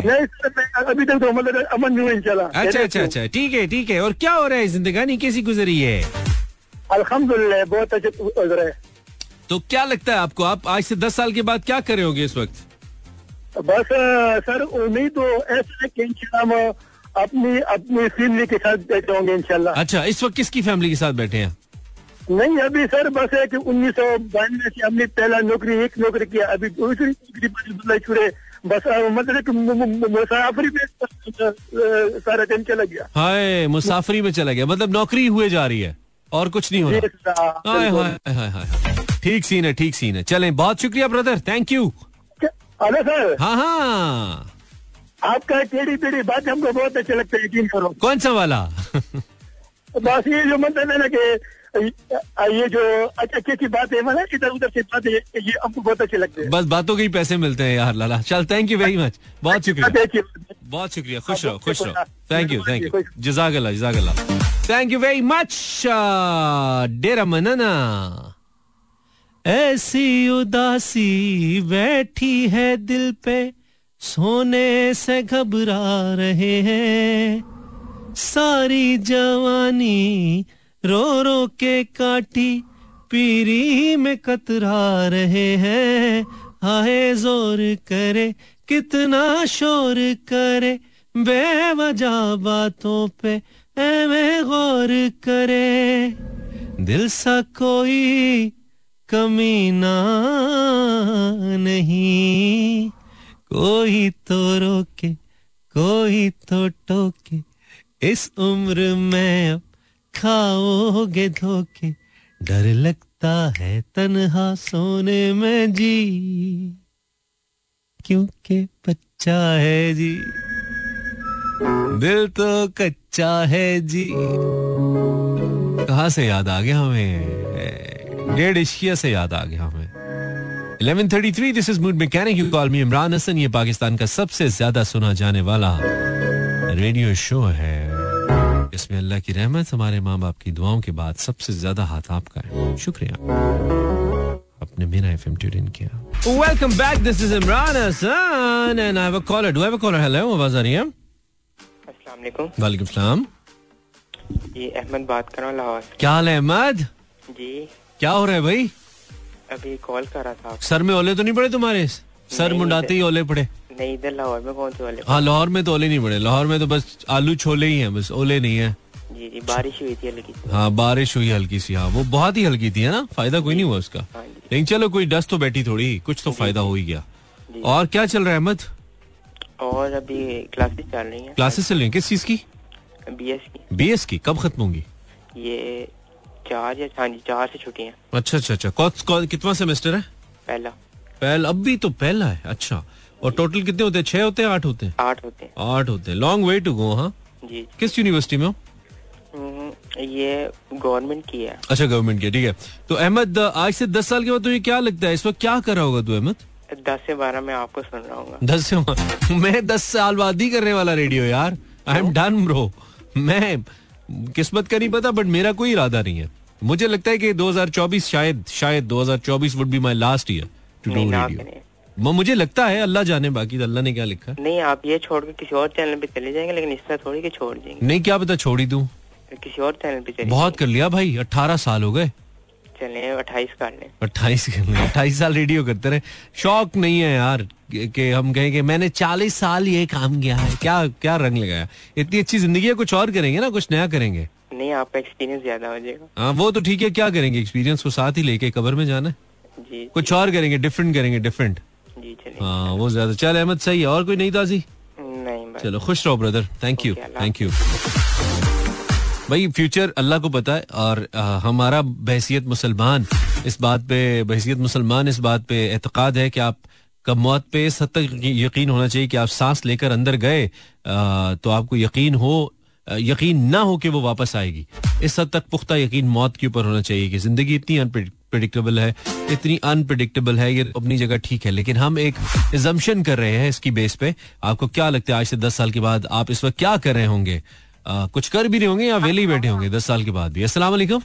Speaker 2: अभी तक तो अमन में हूँ
Speaker 1: अच्छा अच्छा अच्छा। ठीक है ठीक है। और क्या हो रहा है? जिंदगानी कैसी गुजरी है?
Speaker 2: अल्हम्दुलिल्लाह बहुत अच्छे गुजरा है।
Speaker 1: तो क्या लगता है आपको? आप आज से दस साल के बाद क्या कर रहे होंगे इस वक्त?
Speaker 2: बस सर उम्मीद तो ऐसा है कि इंशाल्लाह अपनी अपनी फैमिली के साथ बैठे होंगे इंशाल्लाह।
Speaker 1: अच्छा इस वक्त किसकी फैमिली के साथ बैठे हैं?
Speaker 2: नहीं अभी सर बस है कि उन्नीस सौ बानवे से हमने पहला नौकरी एक नौकरी किया। अभी दूसरी नौकरी छुड़े। बस मतलब मुसाफरी में सारा टाइम चला गया।
Speaker 1: हाय मुसाफरी में चला गया। मतलब नौकरी हुए जा रही है और कुछ नहीं हो रहा। हाय हाय हाय हाय हाय। ठीक सीन है ठीक सीन है। चलें बहुत शुक्रिया ब्रदर थैंक यू
Speaker 2: अरे सर
Speaker 1: हाँ हाँ।
Speaker 2: आपका टेढ़ी टेढ़ी बात हमको बहुत अच्छे लगता है यकीन करो
Speaker 1: कौन सा वाला?
Speaker 2: बस ये जो मतलब है ना कि ये जो अच्छी अच्छी बात है मतलब इधर उधर से बातें ये हमको बहुत अच्छे लगते हैं।
Speaker 1: बस बातों के ही पैसे मिलते हैं यार लाला। चल थैंक यू वेरी मच बहुत शुक्रिया।
Speaker 2: हैं।
Speaker 1: बहुत शुक्रिया। खुश रहो खुश रहो। थैंक यू थैंक यू
Speaker 2: खुश।
Speaker 1: जजाक जजाक थैंक यू वेरी मच डेरा मनना। ऐसी उदासी बैठी है दिल पे सोने से घबरा रहे हैं। सारी जवानी रो रो के काटी पीरी में कतरा रहे हैं। हाय ज़ोर करे, कितना शोर करे, बेवजह बातों पे एवे गौर करे। दिल सा कोई कमीना नहीं। कोई तो रोके, कोई तो टोके, इस उम्र में अब खाओगे धोखे, डर लगता है तनहा सोने में जी। क्योंकि बच्चा है जी। दिल तो कच्चा है जी। कहा से याद आ गया हमें? डेढ़ इश्किया से याद आ गया हमें। 1133 this is mood mechanic you call me Imran Hasan ये पाकिस्तान का सबसे ज़्यादा सुना जाने वाला रेडियो शो है। इसमें अल्लाह की रहमत हमारे माँ बाप की दुआओं के बाद सबसे ज़्यादा हाथ आपका है। शुक्रिया। अपने मेरा एफएम ट्यून इन किया। Welcome back this is Imran Hasan and I have a caller do I have a caller hello आवाज़ आ रही है?
Speaker 4: अस्सलाम वालेकुम।
Speaker 1: वालेकुम सलाम।
Speaker 4: जी अहमद बात कर रहा हूँ लाहौर
Speaker 1: क्या हाल है अहमद?
Speaker 4: जी।
Speaker 1: क्या हो रहा है भाई?
Speaker 4: अभी कॉल कर रहा था।
Speaker 1: सर में ओले तो नहीं पड़े तुम्हारे? सर मुंडाते ही ओले पड़े।
Speaker 4: नहीं इधर लाहौर में कौन से वाले?
Speaker 1: हाँ लाहौर में तो ओले नहीं पड़े। लाहौर में तो बस आलू छोले ही हैं बस ओले नहीं है।
Speaker 4: जी जी बारिश हुई थी हल्की सी।
Speaker 1: हाँ बारिश हुई हल्की सी हाँ वो बहुत ही हल्की थी है ना? फ़ायदा कोई नहीं हुआ उसका।
Speaker 4: हाँ
Speaker 1: लेकिन चलो कोई डस्ट तो बैठी थोड़ी कुछ तो फ़ायदा हो ही गया। और क्या चल रहा है अहमद?
Speaker 4: और अभी क्लासेस चल रही हैं।
Speaker 1: क्लासेस चल रही हैं? किस चीज़ की?
Speaker 4: बी एस की।
Speaker 1: बीएस की। कब खत्म होंगी?
Speaker 4: ये चार या हाँ जी चार से छुट्टियाँ
Speaker 1: अच्छा अच्छा अच्छा। कौन कितना सेमेस्टर है?
Speaker 4: पहला।
Speaker 1: पहला अब भी तो पहला है। अच्छा। और टोटल कितने होते हैं? छह होते हैं आठ होते हैं?
Speaker 4: आठ होते हैं।
Speaker 1: आठ होते हैं। लॉन्ग वे टू गो हाँ?
Speaker 4: जी।
Speaker 1: किस यूनिवर्सिटी में हो?
Speaker 4: हम्म, ये गवर्नमेंट की है।
Speaker 1: अच्छा गवर्नमेंट की ठीक है। तो अहमद आज से दस साल के बाद तुझे क्या लगता है? इस वक्त क्या कर रहा होगा तू अहमद?
Speaker 4: दस से बारह मैं आपको सुन रहा हूँ।
Speaker 1: दस से मैं दस साल बाद ही करने वाला रेडियो यार। आई एम डन ब्रो मैं किस्मत का नहीं पता बट मेरा कोई इरादा नहीं है। मुझे लगता है कि 2024 शायद शायद 2024 would be my last
Speaker 4: year to
Speaker 1: do
Speaker 4: radio
Speaker 1: मुझे लगता है अल्लाह जाने बाकी तो अल्लाह ने क्या लिखा?
Speaker 4: नहीं आप ये छोड़ के किसी और चैनल पे चले जाएँगे लेकिन इस तरह थोड़ी कि छोड़ देंगे।
Speaker 1: नहीं क्या पता छोड़ी दूँ।
Speaker 4: किसी और चैनल पे चले
Speaker 1: बहुत कर लिया भाई अट्ठारह साल हो गए।
Speaker 4: चले अट्ठाईस कर लें।
Speaker 1: अट्ठाईस अट्ठाईस साल रेडियो करते रहे। शौक नहीं है यार कि कि हम कहें कि मैंने चालीस साल ये काम किया है क्या क्या रंग लगाया? इतनी अच्छी ज़िंदगी है कुछ और करेंगे ना कुछ नया करेंगे।
Speaker 4: नहीं आपका एक्सपीरियंस ज़्यादा हो जाएगा।
Speaker 1: हाँ वो तो ठीक है क्या करेंगे? एक्सपीरियंस को साथ ही लेके कबर में जाना है।
Speaker 4: जी
Speaker 1: कुछ और करेंगे डिफरेंट करेंगे डिफरेंट
Speaker 4: जी
Speaker 1: हाँ वो ज़्यादा। चल अहमद सही है। और कोई नहीं ताजी?
Speaker 4: नहीं
Speaker 1: चलो खुश रहो brother
Speaker 4: thank you
Speaker 1: thank you भाई फ्यूचर अल्लाह को पता है और आ, हमारा बहसीत मुसलमान इस बात पे बहसीत मुसलमान इस बात पे एतकाद है कि आप कब मौत पे इस हद तक यकीन होना चाहिए कि आप सांस लेकर अंदर गए आ, तो आपको यकीन हो यकीन ना हो कि वो वापस आएगी। इस हद तक पुख्ता यकीन मौत के ऊपर होना चाहिए कि ज़िंदगी इतनी अनप्रिडिक्टेबल है इतनी अनप्रिडिक्टेबल है ये अपनी जगह ठीक है। लेकिन हम एक एजम्पन कर रहे हैं इसकी बेस पे। आपको क्या लगता है आज से दस साल के बाद आप इस वक्त क्या कर रहे होंगे? आ, कुछ कर भी नहीं होंगे या वेले ही बैठे होंगे दस साल के बाद भी? अस्सलाम वालेकुम।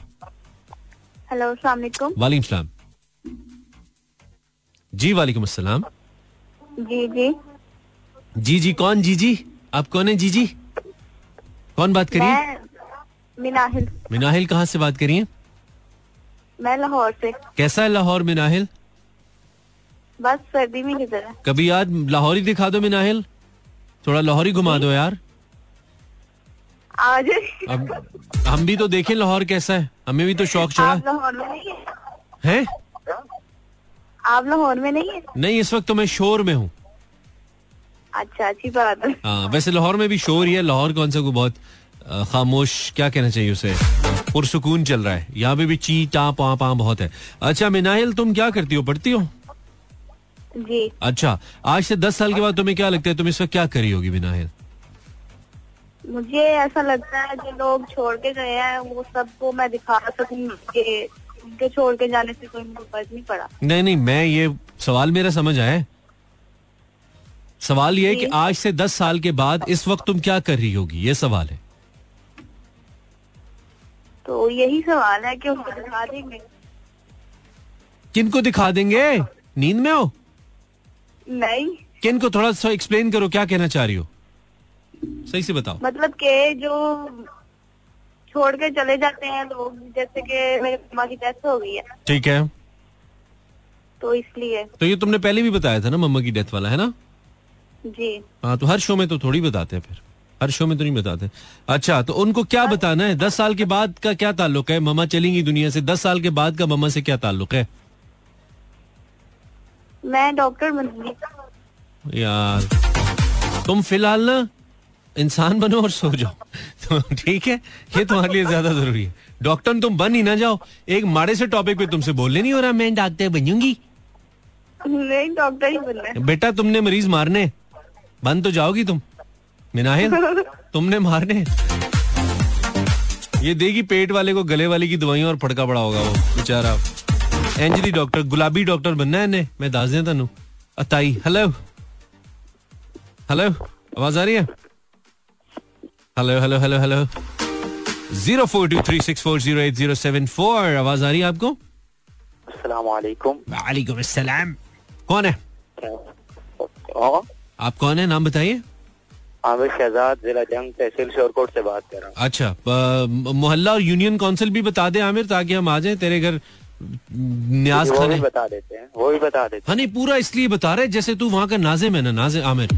Speaker 5: हेलो सलामकुम
Speaker 1: वालेकुम। सलाम। जी वालेकुम अस्सलाम।
Speaker 5: जी जी।
Speaker 1: जी जी कौन जी जी? आप कौन है जी जी? कौन बात करिए?
Speaker 5: मिनाहिल।
Speaker 1: मिनाहिल कहाँ से बात करिए?
Speaker 5: मैं लाहौर से।
Speaker 1: कैसा है लाहौर मिनाहिल
Speaker 5: बस सर्दी में किधर है?
Speaker 1: कभी आज लाहौर ही दिखा दो मिनाहिल। थोड़ा लाहौर ही घुमा दो यार।
Speaker 5: आज।
Speaker 1: अब हम भी तो देखें लाहौर कैसा है। हमें भी तो शौक चढ़ा।
Speaker 5: में है?
Speaker 1: है?
Speaker 5: आप लाहौर में नहीं है?
Speaker 1: नहीं इस वक्त तो मैं शोर में हूँ।
Speaker 5: अच्छा अच्छी बात है।
Speaker 1: हाँ वैसे लाहौर में भी शोर ही है। लाहौर कौन सा को बहुत खामोश क्या कहना चाहिए उसे? पुरसुकून चल रहा है। यहाँ पे भी ची टा पा पा बहुत है। अच्छा मिनाहिल तुम क्या करती हो? पढ़ती हो?
Speaker 5: जी।
Speaker 1: अच्छा आज से दस साल के बाद तुम्हें क्या लगता है? तुम इस वक्त क्या करी होगी मिनाहिल
Speaker 5: मुझे ऐसा लगता है जो लोग छोड़ के गए हैं वो सबको मैं दिखा सकूँ कि उनके छोड़ के जाने से कोई मुझे फ़र्क नहीं पड़ा।
Speaker 1: नहीं नहीं मैं ये सवाल मेरा समझ आया सवाल ये है कि आज से दस साल के बाद इस वक्त तुम क्या कर रही होगी? ये सवाल है।
Speaker 5: तो यही सवाल है कि उनको दिखा देंगे।
Speaker 1: किनको दिखा देंगे? नींद में हो?
Speaker 5: नहीं।
Speaker 1: किन को थोड़ा सा एक्सप्लेन करो क्या कहना चाह रही हो? सही से बताओ।
Speaker 5: मतलब कि जो छोड़ के चले जाते हैं लोग जैसे कि मेरे मामा की डेथ हो गई है।
Speaker 1: ठीक है।
Speaker 5: तो इसलिए।
Speaker 1: तो ये तुमने पहले भी बताया था ना मम्मा की डेथ वाला है ना?
Speaker 5: जी।
Speaker 1: हाँ तो हर शो में तो थोड़ी बताते हैं फिर। हर शो में तो नहीं बताते। अच्छा तो उनको क्या बताना है? दस साल के बाद का क्या ताल्लुक है? ममा चलेंगी दुनिया से। दस साल के बाद का मम्मा से क्या ताल्लुक है?
Speaker 5: मैं डॉक्टर बनूँगी।
Speaker 1: यार तुम फ़िलहाल ना इंसान बनो और सो जाओ। तो ठीक है ये तुम्हारे लिए ज़्यादा ज़रूरी है। डॉक्टर तुम बन ही ना जाओ। एक माड़े से टॉपिक पे तुमसे बोलने नहीं हो रहा मैं डॉक्टर बनूँगी।
Speaker 5: नहीं डॉक्टर ही बनना
Speaker 1: बेटा तुमने मरीज़ मारने। बन तो जाओगी तुम। मिनाहिल तुमने मारने ये देगी पेट वाले को गले वाले की दवाइयाँ और फड़का पड़ा होगा वो बेचारा। एंजली डॉक्टर गुलाबी डॉक्टर बनना है इन्हें। मैं दस दिया तेन। अताई हेलो। हेलो आवाज़ आ रही है? Hello hello hello hello. Zero four two three six four zero eight zero seven four आवाज़ आ रही है आपको? वालेकुम कौन है?
Speaker 6: हाँ।
Speaker 1: आप कौन है? नाम बताइए।
Speaker 6: आमिर शहजाद जिला जंग तहसील शोरकोट से बात कर रहा हूँ।
Speaker 1: अच्छा मोहल्ला और यूनियन काउंसिल भी बता दे आमिर ताकि हम आ जाए तेरे घर न्याज
Speaker 6: वो
Speaker 1: खाने
Speaker 6: भी बता देते हैं वो भी बता देते
Speaker 1: हाँ नहीं पूरा इसलिए बता रहे जैसे तू वहाँ का नाजिम है ना नाजिम आमिर।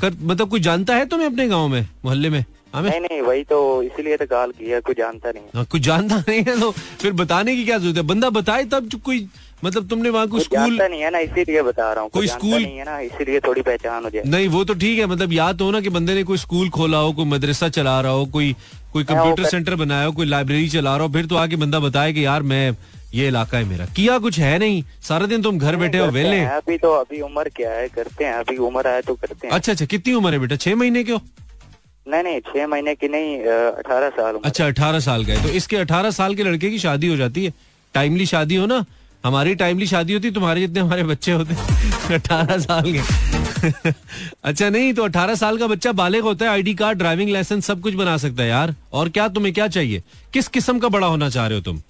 Speaker 1: कर मतलब कोई जानता है तुम्हें अपने गाँव में मोहल्ले में आमिर?
Speaker 6: नहीं नहीं वही तो इसीलिए तो कॉल किया कोई जानता नहीं
Speaker 1: हाँ, कुछ जानता नहीं है तो फिर बताने की क्या ज़रूरत है? बंदा बताए तब कोई मतलब तुमने वहाँ कोई स्कूल
Speaker 6: नहीं है ना इसीलिए बता रहा हूँ।
Speaker 1: कोई स्कूल-
Speaker 6: नहीं है ना इसीलिए थोड़ी पहचान हो जाए।
Speaker 1: नहीं वो तो ठीक है मतलब याद तो हो ना कि बंदे ने कोई स्कूल खोला हो कोई मदरसा चला रहा हो कोई कोई कंप्यूटर सेंटर बनाया हो कोई लाइब्रेरी चला रहा हो फिर तो आके बंदा बताए कि यार मैं ये इलाका है मेरा। किया कुछ है नहीं? सारा दिन तुम घर बैठे हो वेले
Speaker 6: अभी तो अभी उम्र क्या है करते हैं अभी उम्र आए तो करते हैं।
Speaker 1: अच्छा अच्छा कितनी उम्र है बेटा? छह महीने के हो?
Speaker 6: नहीं नहीं छह महीने की नहीं अठारह साल
Speaker 1: अच्छा अठारह साल का है तो इसके अठारह साल के लड़के की शादी हो जाती है। टाइमली शादी हो ना? हमारी टाइमली शादी होती तुम्हारे जितने हमारे बच्चे होते अठारह साल के। अच्छा नहीं तो अठारह साल का बच्चा बालिग होता है आईडी कार्ड ड्राइविंग लाइसेंस सब कुछ बना सकता है यार। और क्या तुम्हें क्या चाहिए? किस किस्म का बड़ा होना चाह रहे हो तुम?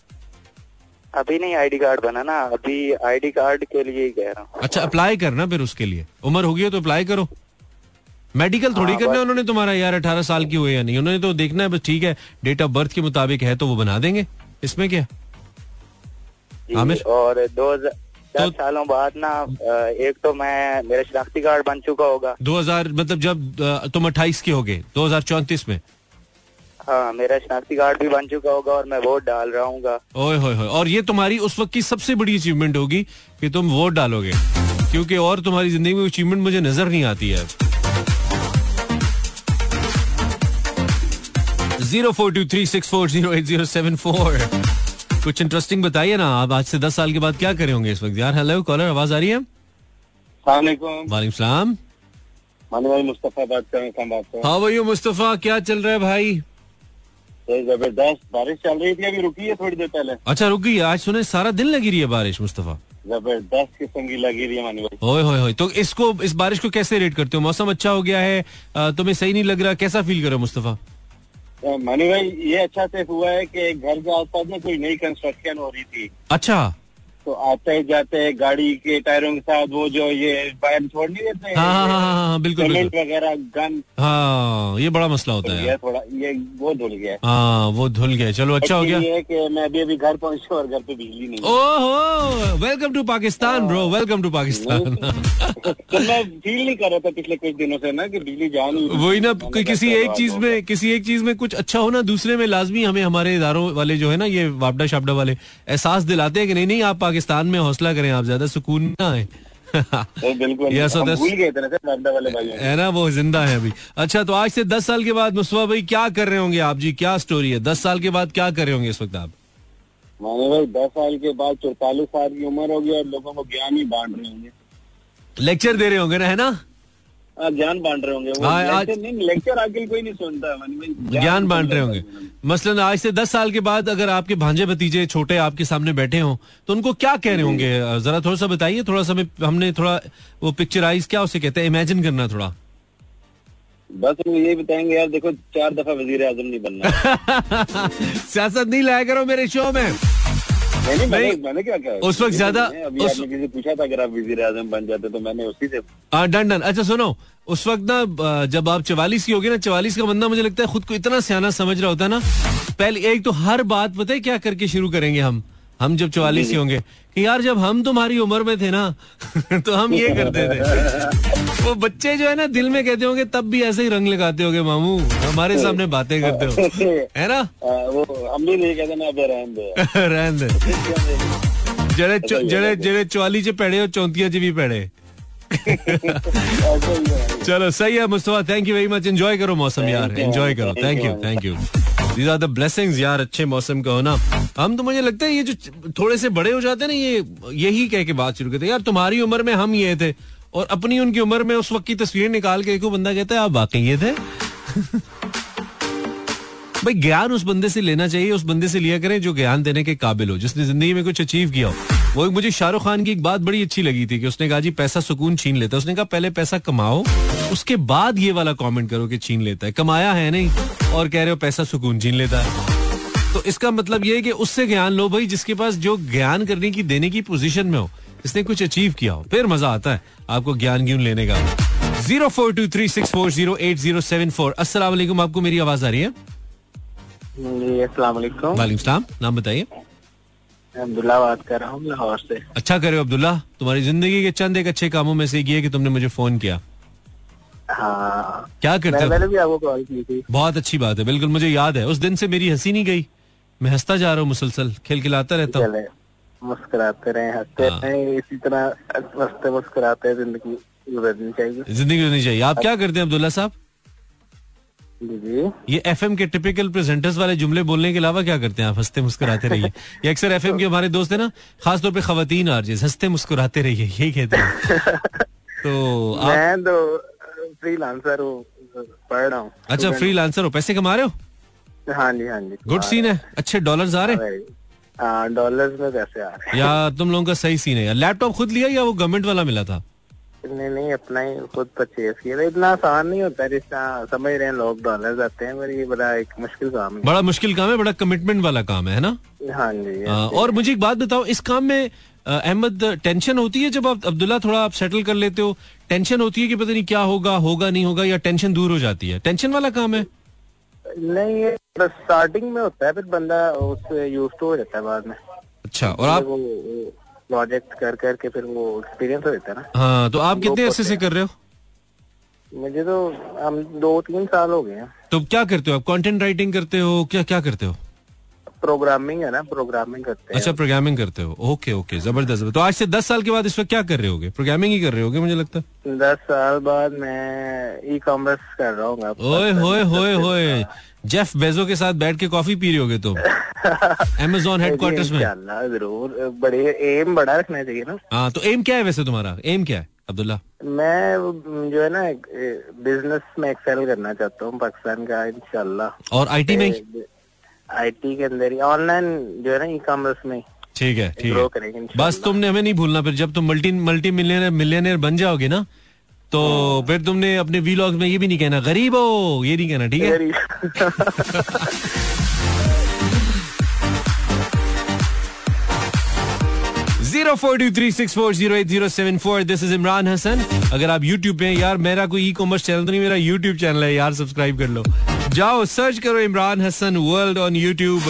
Speaker 6: अभी नहीं आईडी कार्ड बना ना। अभी आईडी कार्ड के लिए ही कह रहा हूँ।
Speaker 1: अच्छा अप्लाई करना फिर उसके लिए। उम्र होगी है तो अप्लाई करो। मेडिकल थोड़ी
Speaker 6: हाँ,
Speaker 1: करना है उन्होंने तुम्हारा यार अठारह साल की हुए या नहीं? उन्होंने तो देखना है बस ठीक है डेट ऑफ़ बर्थ के मुताबिक है तो वो बना देंगे। इसमें क्या? आमिर?
Speaker 6: और दो दस
Speaker 1: तो-
Speaker 6: सालों बाद ना एक तो मैं मेरा शनाख्ती कार्ड बन चुका होगा।
Speaker 1: 2000 मतलब जब तुम 28 के होगे 2034 में?
Speaker 6: हाँ मेरा शनाख्ती कार्ड भी बन चुका होगा और मैं वोट डाल रहा हूँ
Speaker 1: और ये तुम्हारी उस वक्त की सबसे बड़ी अचीवमेंट होगी कि तुम वोट डालोगे क्योंकि और तुम्हारी ज़िंदगी में अचीवमेंट मुझे नज़र नहीं आती है। Zero four two three six four zero eight zero seven four. कुछ इंटरेस्टिंग बताइए ना। आप आज से दस साल के बाद क्या करे होंगे इस वक्त? यार हेलो कॉलर आवाज़ आ रही है? वालेकुम सलाम।
Speaker 6: भाई मुस्तफ़ा बात कर हैं
Speaker 1: मुस्तफ़ा क्या चल रहा है भाई?
Speaker 6: ज़बरदस्त बारिश चल रही थी अभी रुकी है थोड़ी देर पहले।
Speaker 1: अच्छा रुक है। आज सुने सारा दिन लगी रही है बारिश मुस्तफ़ा।
Speaker 6: ज़बरदस्त किस्म की लगी रही है मानी भाई।
Speaker 1: ओए होए होए तो इसको इस बारिश को कैसे रेट करते हो? मौसम अच्छा हो गया है तुम्हें सही नहीं लग रहा? कैसा फील करो मुस्तफ़ा?
Speaker 6: मानी भाई ये अच्छा से हुआ है कि घर के आसपास में कोई नई कंस्ट्रक्शन हो रही थी।
Speaker 1: अच्छा।
Speaker 6: तो आते जाते गाड़ी के टायरों के साथ वो जो ये वायर छोड़ नहीं देते
Speaker 1: हाँ हाँ हाँ बिल्कुल
Speaker 6: सीमेंट वगैरह गन।
Speaker 1: हाँ ये बड़ा मसला होता है
Speaker 6: थोड़ा ये वो धुल गया। है।
Speaker 1: वो धुल गया। चलो अच्छा हो गया।
Speaker 6: ये कि मैं अभी अभी घर पहुँचा और घर पे बिजली नहीं।
Speaker 1: ओहो welcome to Pakistan bro welcome to
Speaker 6: Pakistan मैं फील नहीं कर रहा था पिछले कुछ दिनों से ना कि बिजली जा नहीं
Speaker 1: वही ना किसी एक चीज़ में किसी एक चीज़ में कुछ अच्छा हो ना दूसरे में लाजमी हमें हमारे इदारों वाले जो है ना ये वापडा शापडा वाले एहसास दिलाते हैं कि नहीं नहीं आप पाकिस्तान में हौसला करें आप ज़्यादा सुकून ना आए। है। ना वो ज़िंदा है अभी। अच्छा तो आज से दस साल के बाद मुस्तफ़ा भाई क्या कर रहे होंगे आप जी? क्या स्टोरी है? दस साल के बाद क्या कर रहे होंगे इस वक्त आप?
Speaker 6: माने भाई दस साल के बाद चौतालीस साल की उम्र होगी और लोगों को ज्ञान ही बांट रहे होंगे।
Speaker 1: लेक्चर दे रहे होंगे ना है ना?
Speaker 6: ज्ञान बांट रहे होंगे।
Speaker 1: हाँ, आज-
Speaker 6: लेक्चर नहीं लेक्चर आजकल कोई नहीं सुनता है,
Speaker 1: ज्ञान बांट रहे होंगे। मसलन आज से दस साल के बाद अगर आपके भांजे भतीजे छोटे आपके सामने बैठे हों तो उनको क्या कह रहे होंगे? जरा थोड़ा सा बताइए थोड़ा सा हमने थोड़ा वो पिक्चराइज क्या उसे कहते हैं? इमेजिन करना थोड़ा।
Speaker 6: बस वो यही बताएँगे यार देखो चार दफ़ा वज़ीर आज़म नहीं बनना।
Speaker 1: सियासत नहीं लाया करो मेरे शो में।
Speaker 6: नहीं मैंने, मैंने क्या कहा?
Speaker 1: उस वक्त ज्यादा- उस-
Speaker 6: किसी पूछा था अगर आप वज़ीर आज़म बन जाते तो मैंने उसी से
Speaker 1: हाँ डन डन। अच्छा सुनो उस वक्त ना जब आप चवालीस की होगी ना चवालीस का बंदा मुझे लगता है खुद को इतना सियाना समझ रहा होता है ना। पहले एक तो हर बात पता है क्या करके शुरू करेंगे हम? हम जब चवालीस ही होंगे कि यार जब हम तुम्हारी उम्र में थे ना तो हम ये करते थे। वो बच्चे जो है ना दिल में कहते होंगे तब भी ऐसे ही रंग लगाते होंगे मामू। हमारे सामने बातें करते हो। है ना?
Speaker 6: हाँ, वो हम भी नहीं कहते ना रहन दे।
Speaker 1: रहन दे। जड़े जड़े जड़े चौली चे पेड़े और चौंतिया
Speaker 6: जी भी पेड़े।
Speaker 1: चलो सही है Mustafa thank you very much enjoy करो मौसम यार। एंजॉय करो। Thank you thank you these are the blessings यार अच्छे मौसम का होना हम तो मुझे लगता है ये जो थोड़े से बड़े हो जाते हैं ना ये यही कह के बात शुरू करते यार तुम्हारी उम्र में हम ये थे। और अपनी उनकी उम्र में उस वक्त की तस्वीर निकाल के देखो बंदा कहता है, आप वाकई ये थे? भाई, ज्ञान उस बंदे से लेना चाहिए, उस बंदे से लिया करें जो ज्ञान देने के काबिल हो। जिसने ज़िंदगी में कुछ अचीव किया हो। वो एक मुझे शाहरुख खान की एक बात बड़ी अच्छी लगी थी कि उसने कहा, जी, पैसा सुकून छीन लेता है। उसने कहा, पहले पैसा कमाओ, उसके बाद ये वाला कमेंट करो कि छीन लेता है। कमाया है नहीं। और कह रहे हो पैसा सुकून छीन लेता है। तो इसका मतलब ये है कि उससे ज्ञान लो भाई, जिसके पास जो ज्ञान करने की, देने की पोजीशन में हो। इसने कुछ अचीव किया हो फिर मज़ा आता है आपको ज्ञान ज्ञान लेने का। Zero four two three six four zero eight zero seven four. वालेकुम आपको मेरी आवाज़ आ रही है?
Speaker 6: वालेकुम
Speaker 1: नाम बताइए।
Speaker 6: अब्दुल्ला बात कर रहा हूँ लाहौर से।
Speaker 1: अच्छा करे अब्दुल्ला तुम्हारी ज़िंदगी के चंद एक अच्छे कामों में से ये कि तुमने मुझे फ़ोन किया।
Speaker 6: हाँ।
Speaker 1: क्या करते हो?
Speaker 6: पहले भी आपको कॉल की थी।
Speaker 1: बहुत अच्छी बात है बिल्कुल मुझे याद है। उस दिन से मेरी हँसी नहीं गई। मैं हंसता जा रहा हूँ मुसलसल खिलखिलाता रहता हूँ।
Speaker 6: मुस्कुराते रहे हँसते
Speaker 1: हाँ।
Speaker 6: रहे इसी तरह हँसते मुस्कुराते ज़िंदगी गुजरनी चाहिए।
Speaker 1: ज़िंदगी होनी चाहिए। आप क्या करते हैं अब्दुल्ला साहब? ये एफएम के टिपिकल प्रेजेंटर्स वाले जुमले बोलने के अलावा क्या करते हैं? आप हँसते मुस्कुराते रहिए। ये अक्सर एफएम के हमारे दोस्त है ना खासतौर पे खवतीन आरजेस हँसते मुस्कुराते रहिए यही कहते हैं। तो आप
Speaker 6: मैं तो फ्रीलांसर हूँ पढ़ रहा हूँ।
Speaker 1: अच्छा फ्री लांसर हो। पैसे कमा रहे हो?
Speaker 6: हाँ जी हाँ जी।
Speaker 1: गुड सीन है। अच्छे डॉलर्स आ रहे हाँ।
Speaker 6: डॉलर्स में पैसे आ रहे
Speaker 1: या तुम लोगों का सही सीन है यार। लैपटॉप खुद लिया या वो गवर्नमेंट वाला मिला था?
Speaker 6: नहीं नहीं अपना ही खुद परचेज किया। इतना आसान नहीं होता है जितना समझ रहे हैं लोग डॉलर्स आते हैं पर ये बड़ा एक मुश्किल काम है।
Speaker 1: बड़ा मुश्किल काम है बड़ा कमिटमेंट वाला काम है है ना?
Speaker 6: हाँ जी
Speaker 1: आ, और मुझे एक बात बताओ इस काम में अहमद टेंशन होती है जब आप अब्दुल्ला थोड़ा आप सेटल कर लेते हो? टेंशन होती है कि पता नहीं क्या होगा होगा नहीं होगा या टेंशन दूर हो जाती है? टेंशन वाला काम है?
Speaker 6: नहीं ये स्टार्टिंग में होता है फिर बंदा उससे यूज़ तो हो जाता है बाद में।
Speaker 1: अच्छा और आप
Speaker 6: प्रोजेक्ट कर कर के फिर वो एक्सपीरियंस हो जाता है ना।
Speaker 1: हाँ तो आप कितने अरसे से कर रहे हो?
Speaker 6: मुझे तो हम दो तीन साल हो गए हैं।
Speaker 1: तो क्या करते हो आप? कंटेंट राइटिंग करते हो? क्या क्या करते हो?
Speaker 6: प्रोग्रामिंग है ना प्रोग्रामिंग करते हैं।
Speaker 1: अच्छा प्रोग्रामिंग करते हो। ओके ओके ज़बरदस्त तो आज से दस साल के बाद इस वक्त क्या कर रहे होगे? प्रोग्रामिंग ही कर रहे होगे मुझे लगता। है
Speaker 6: दस साल बाद मैं ई कॉमर्स कर रहा हूँ
Speaker 1: ओए होए होए होए। जेफ बेजो के साथ बैठ के कॉफ़ी पी रहे होगे तुम। अमेजोन हेडक्वार्टर्स में।
Speaker 6: ज़रूर। बड़े एम बड़ा रखना चाहिए ना।
Speaker 1: हाँ तो एम क्या है वैसे तुम्हारा? एम क्या है अब्दुल्ला?
Speaker 6: मैं जो है ना बिज़नेस में एक्सेल करना चाहता हूँ पाकिस्तान का इंशाल्लाह।
Speaker 1: और आईटी में?
Speaker 6: आईटी के अंदर ही ऑनलाइन जो है ना ई कॉमर्स में
Speaker 1: ठीक है ठीक है। बस तुमने हमें नहीं भूलना फिर जब तुम मल्टी मल्टी मिलियनर मिलियनर बन जाओगे ना तो फिर तुमने अपने वीलॉग में ये भी नहीं कहना गरीब हो ये नहीं कहना ठीक है? Zero four two three six four zero eight zero seven four this is Imran Hasan अगर आप यूट्यूब पे हैं, यार मेरा कोई ई कॉमर्स चैनल तो नहीं मेरा यूट्यूब चैनल है यार सब्सक्राइब कर लो। जाओ सर्च करो Imran Hasan world on YouTube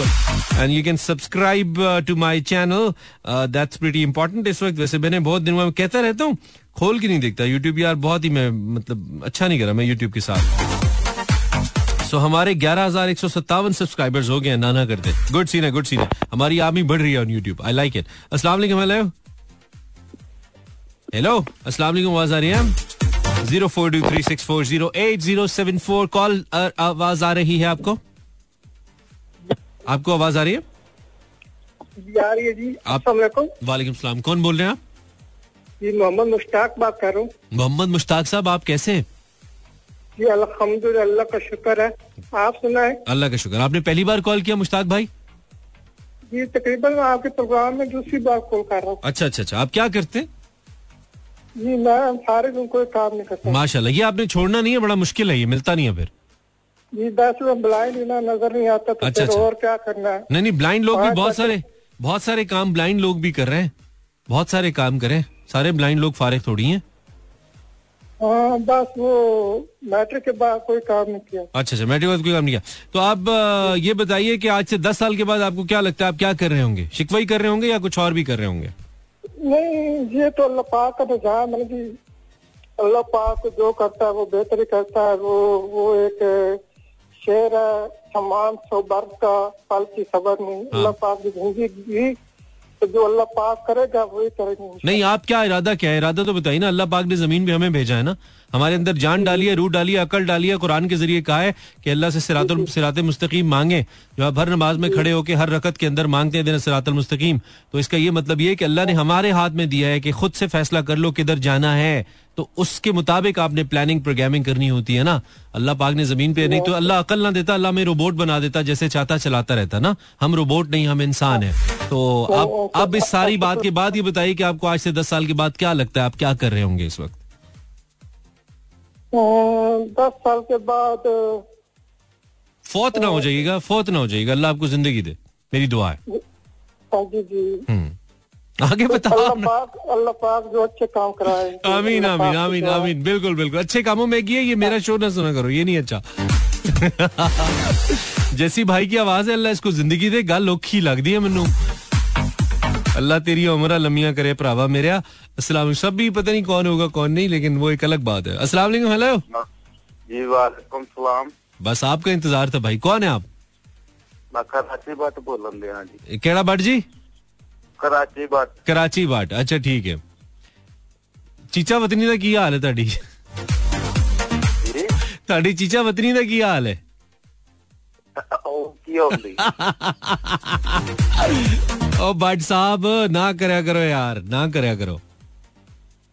Speaker 1: and you can subscribe to my channel that's pretty important इस वक्त वैसे मैंने बहुत दिनों में कहता रहता हूँ, खोल के नहीं देखता। यूट्यूब यार बहुत ही मैं मतलब अच्छा नहीं करा मैं यूट्यूब के साथ। सो हमारे ग्यारह हज़ार एक सौ सत्तावन सब्सक्राइबर्स हो गए हैं, नाना करते गुड सीन है गुड सीन है। हमारी आर्मी बढ़ रही है on YouTube I like it वालेकुम हेलो वालेकुम आवाज़ आ रही है? Zero four two three six four zero eight zero seven four. Call आवाज़ आ रही है आपको? आपको आवाज़ आ रही है?
Speaker 2: जी आ रही है जी।
Speaker 1: आप-
Speaker 2: वालेकुम
Speaker 1: सलाम। कौन बोल रहे हैं आप?
Speaker 2: जी मोहम्मद मुश्ताक बात कर रहा हूँ।
Speaker 1: मोहम्मद मुश्ताक साहब आप कैसे हैं?
Speaker 2: जी अल्हम्दुलिल्लाह का शुक्र है। आप सुनाए
Speaker 1: अल्लाह का शुक्र। आपने पहली बार कॉल किया मुश्ताक भाई?
Speaker 2: जी तकरीबन आपके प्रोग्राम में दूसरी बार कॉल कर रहा हूँ।
Speaker 1: अच्छा अच्छा अच्छा। आप क्या करते? हैं
Speaker 2: जी मैं सारे दिन कोई काम नहीं करता।
Speaker 1: माशाल्लाह ये आपने छोड़ना नहीं है बड़ा मुश्किल है ये मिलता नहीं है फिर।
Speaker 2: जी में ब्लाइंड ना नज़र नहीं आता तो
Speaker 1: अच्छा, अच्छा।
Speaker 2: और क्या करना है?
Speaker 1: नहीं नहीं ब्लाइंड लोग भी
Speaker 2: हाँ,
Speaker 1: बहुत। सारे बहुत सारे काम ब्लाइंड लोग भी कर रहे हैं। बहुत सारे काम करें सारे ब्लाइंड लोग फारिग थोड़ी हैं।
Speaker 2: हाँ बस वो मैट्रिक के बाद कोई काम नहीं किया।
Speaker 1: अच्छा अच्छा मैट्रिक के बाद कोई काम नहीं किया। तो आप ये बताइए कि आज से दस साल के बाद आपको क्या लगता है आप क्या कर रहे होंगे? शिकवाई कर रहे होंगे या कुछ और भी कर रहे होंगे?
Speaker 2: नहीं ये तो अल्लाह पाक का निज़ाम है कि अल्लाह पाक जो करता है वो बेहतरी करता है। वो वो एक शेर है समान सौ बर्फ़ का फल की खबर नहीं। अल्लाह पाक की ज़िंदगी तो जो अल्लाह पाक करेगा वही करेंगे।
Speaker 1: नहीं आप क्या इरादा क्या है इरादा तो बताइए ना अल्लाह पाक ने ज़मीन भी हमें भेजा है ना। हमारे अंदर जान डाली है रूह डाली है अकल डाली है कुरान के ज़रिए कहा है कि अल्लाह से सिरातुल सिरात मुस्तकीम मांगे। जो आप हर नमाज़ में खड़े होकर हर रकत के अंदर मांगते हैं देना सिरातुल मुस्तकीम। तो इसका ये मतलब ये कि अल्लाह ने हमारे हाथ में दिया है कि खुद से फैसला कर लो किधर जाना है। तो उसके मुताबिक आपने प्लानिंग प्रोग्रामिंग करनी होती है ना। अल्लाह पाक ने ज़मीन पे नहीं तो अल्लाह अकल ना देता अल्लाह में रोबोट बना देता जैसे चाहता चलाता रहता ना। हम रोबोट नहीं हम इंसान है। तो अब अब इस सारी बात के बाद ये बताइए कि आपको आज से दस साल के बाद क्या लगता है? आप क्या कर रहे होंगे इस वक्त?
Speaker 2: दस साल के बाद
Speaker 1: फौत ना हो जाइएगा फौत ना हो जाइएगा। अल्लाह आपको ज़िंदगी दे मेरी दुआ है।
Speaker 2: हाँ
Speaker 1: हम्म। आगे बताओ
Speaker 2: अल्लाह पाक अल्लाह पाक जो अच्छे काम कराए।
Speaker 1: आमीन आमीन आमीन आमीन। बिल्कुल बिल्कुल। अच्छे कामों में किए ये मेरा शो ना सुना करो ये नहीं अच्छा। जैसी भाई की आवाज़ है अल्लाह इसको ज़िंदगी दे गल औखी लगदी है मैनू। अल्लाह तेरी उम्र लम्मियां करे भरावा मेरे अस्सलाम सब भी पता नहीं कौन होगा कौन नहीं लेकिन वो एक अलग बात है अस्सलाम वालेकुम हेलो
Speaker 6: जी वालेकुम सलाम
Speaker 1: बस आपका इंतजार था भाई कौन है आप
Speaker 6: मैं कराची बाट बोलन दिया जी
Speaker 1: केड़ा भट्ट जी
Speaker 6: कराची बाट
Speaker 1: कराची बाट अच्छा ठीक है ਚੀਚਾ ਵਤਨੀ ਦਾ ਕੀ ਹਾਲ ਹੈ ਤੁਹਾਡੀ
Speaker 6: जी
Speaker 1: ਤੁਹਾਡੀ ਚੀਚਾ ਵਤਨੀ ਦਾ ਕੀ ਹਾਲ ਹੈ
Speaker 6: ਉਹ ਕੀ ਹੁੰਦੀ
Speaker 1: ओ भट्ट साहब ना करया करो यार ना करया करो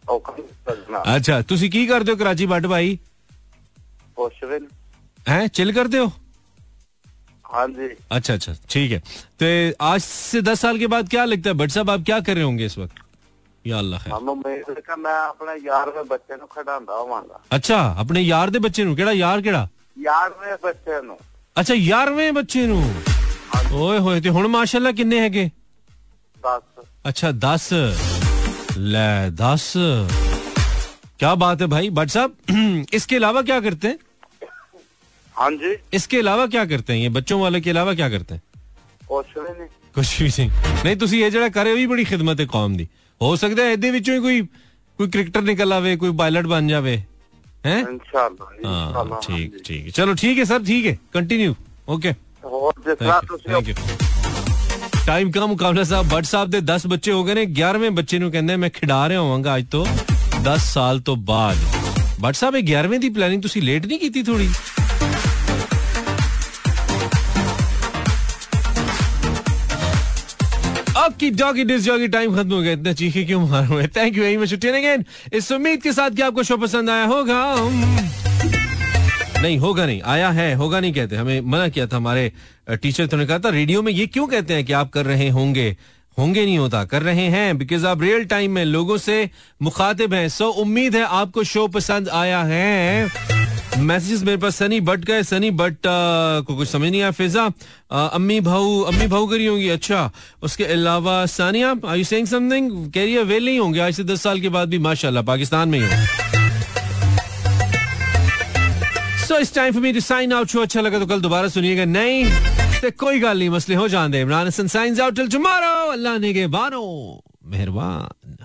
Speaker 6: ਉਹ ਕੰਮ ਕਰਨਾ
Speaker 1: अच्छा ਤੁਸੀਂ ਕੀ ਕਰਦੇ ਹੋ ਕਰਾਚੀ ਭੱਟ ਭਾਈ
Speaker 6: ਕੁਛ ਵੀ ਨੀ।
Speaker 1: हैं चिल करते हो
Speaker 6: ਹਾਂਜੀ
Speaker 1: अच्छा अच्छा ठीक है तो आज से दस साल के बाद क्या लगता है भट्ट साहब आप क्या कर रहे होंगे इस वक्त या अल्लाह खैर
Speaker 6: ਸਾਨੂੰ ਉਮੀਦ ਹੈ ਕਿ ਮੈਂ ਆਪਣੇ 11ਵੇਂ ਬੱਚੇ ਨੂੰ ਖਿਡਾਉਂਦਾ ਹੋਵਾਂਗਾ
Speaker 1: ਅੱਛਾ ਆਪਣੇ ਯਾਰ ਦੇ ਬੱਚੇ ਨੂੰ ਕਿਹੜਾ ਯਾਰ ਕਿਹੜਾ
Speaker 6: 11ਵੇਂ ਬੱਚੇ ਨੂੰ
Speaker 1: ਅੱਛਾ 11ਵੇਂ ਬੱਚੇ ਨੂੰ ਓਏ ਹੋਏ ਤੇ ਹੁਣ ਮਾਸ਼ਾਅੱਲਾ ਕਿੰਨੇ ਹੈਗੇ
Speaker 6: 10
Speaker 1: अच्छा दस ले दस क्या बात है भाई भट्ट साहब इसके अलावा क्या करते हैं
Speaker 6: ਹਾਂਜੀ
Speaker 1: इसके अलावा क्या करते हैं ये बच्चों वाले के अलावा क्या करते हैं
Speaker 6: ਕੁਛ ਵੀ ਨਹੀਂ
Speaker 1: ਕੁਛ ਵੀ ਨਹੀਂ ਨਹੀਂ ਤੁਸੀਂ ਇਹ ਜਿਹੜਾ ਕਰੇ ਵੀ ਬੜੀ ਖਿਦਮਤ ਹੈ ਕੌਮ ਦੀ ਹੋ ਸਕਦਾ ਹੈ ਇਹਦੇ ਵਿੱਚੋਂ ਹੀ ਕੋਈ ਕੋਈ ਕ੍ਰਿਕਟਰ ਨਿਕਲ ਆਵੇ ਕੋਈ ਪਾਇਲਟ ਬਣ ਜਾਵੇ ਹੈ
Speaker 6: ਇਨਸ਼ਾਅੱਲਾ
Speaker 1: ਹਾਂ
Speaker 6: ਇਨਸ਼ਾਅੱਲਾ
Speaker 1: हाँ, ठीक ठीक चलो ठीक है सर ठीक है कंटिन्यू ओके
Speaker 6: ਹੋਰ ਜਿਸ ਤਰ੍ਹਾਂ ਤੁਸੀਂ
Speaker 1: थैंक यू ਟਾਈਮ ਕਾ ਮੁਕਾਬਲਾ ਸਾਹਿਬ ਭੱਟ ਸਾਹਿਬ ਦੇ 10 ਬੱਚੇ ਹੋ ਗਏ ਨੇ 11ਵੇਂ ਬੱਚੇ ਨੂੰ ਕਹਿੰਦੇ ਮੈਂ ਖਿਡਾ ਰਿਹਾ ਹੋਵਾਂਗਾ ਅੱਜ ਤੋਂ 10 ਸਾਲ ਤੋਂ ਬਾਅਦ ਭੱਟ ਸਾਹਿਬ ਇਹ 11ਵੇਂ ਦੀ ਪਲੈਨਿੰਗ ਤੁਸੀਂ ਲੇਟ ਨਹੀਂ ਕੀਤੀ ਥੋੜੀ ओकी डॉगी डिस जॉगी टाइम खत्म हो गया इतना चीखे क्यों मार हुए thank you very much tuning in इस उम्मीद के साथ कि आपको शो पसंद आया होगा नहीं, होगा नहीं। आया है, होगा नहीं कहते। हमें मना किया था हमारे टीचर तो ने कहा था, रेडियो में ये क्यों कहते हैं कि आप कर रहे होंगे? होंगे नहीं होता, कर रहे हैं बिकॉज़ आप रियल टाइम में लोगों से मुखातिब हैं। सो उम्मीद है आपको शो पसंद आया है। मैसेजेस मेरे पास सनी बट है, सनी बट को कुछ समझ नहीं आया, फिजा। अम्मी भाऊ अम्मी भाऊ करी होंगी अच्छा। उसके अलावा Sania I you saying something है, वेल नहीं होंगे, आज से दस साल के बाद भी माशाल्लाह, पाकिस्तान में ही हो सो इस time for me to sign out show अच्छा लगा तो कल दोबारा सुनिएगा नहीं तो कोई गल नहीं, मसले हो जाते Imran Hasan signs out till tomorrow अल्लाह ने के बानो। मेहरबान।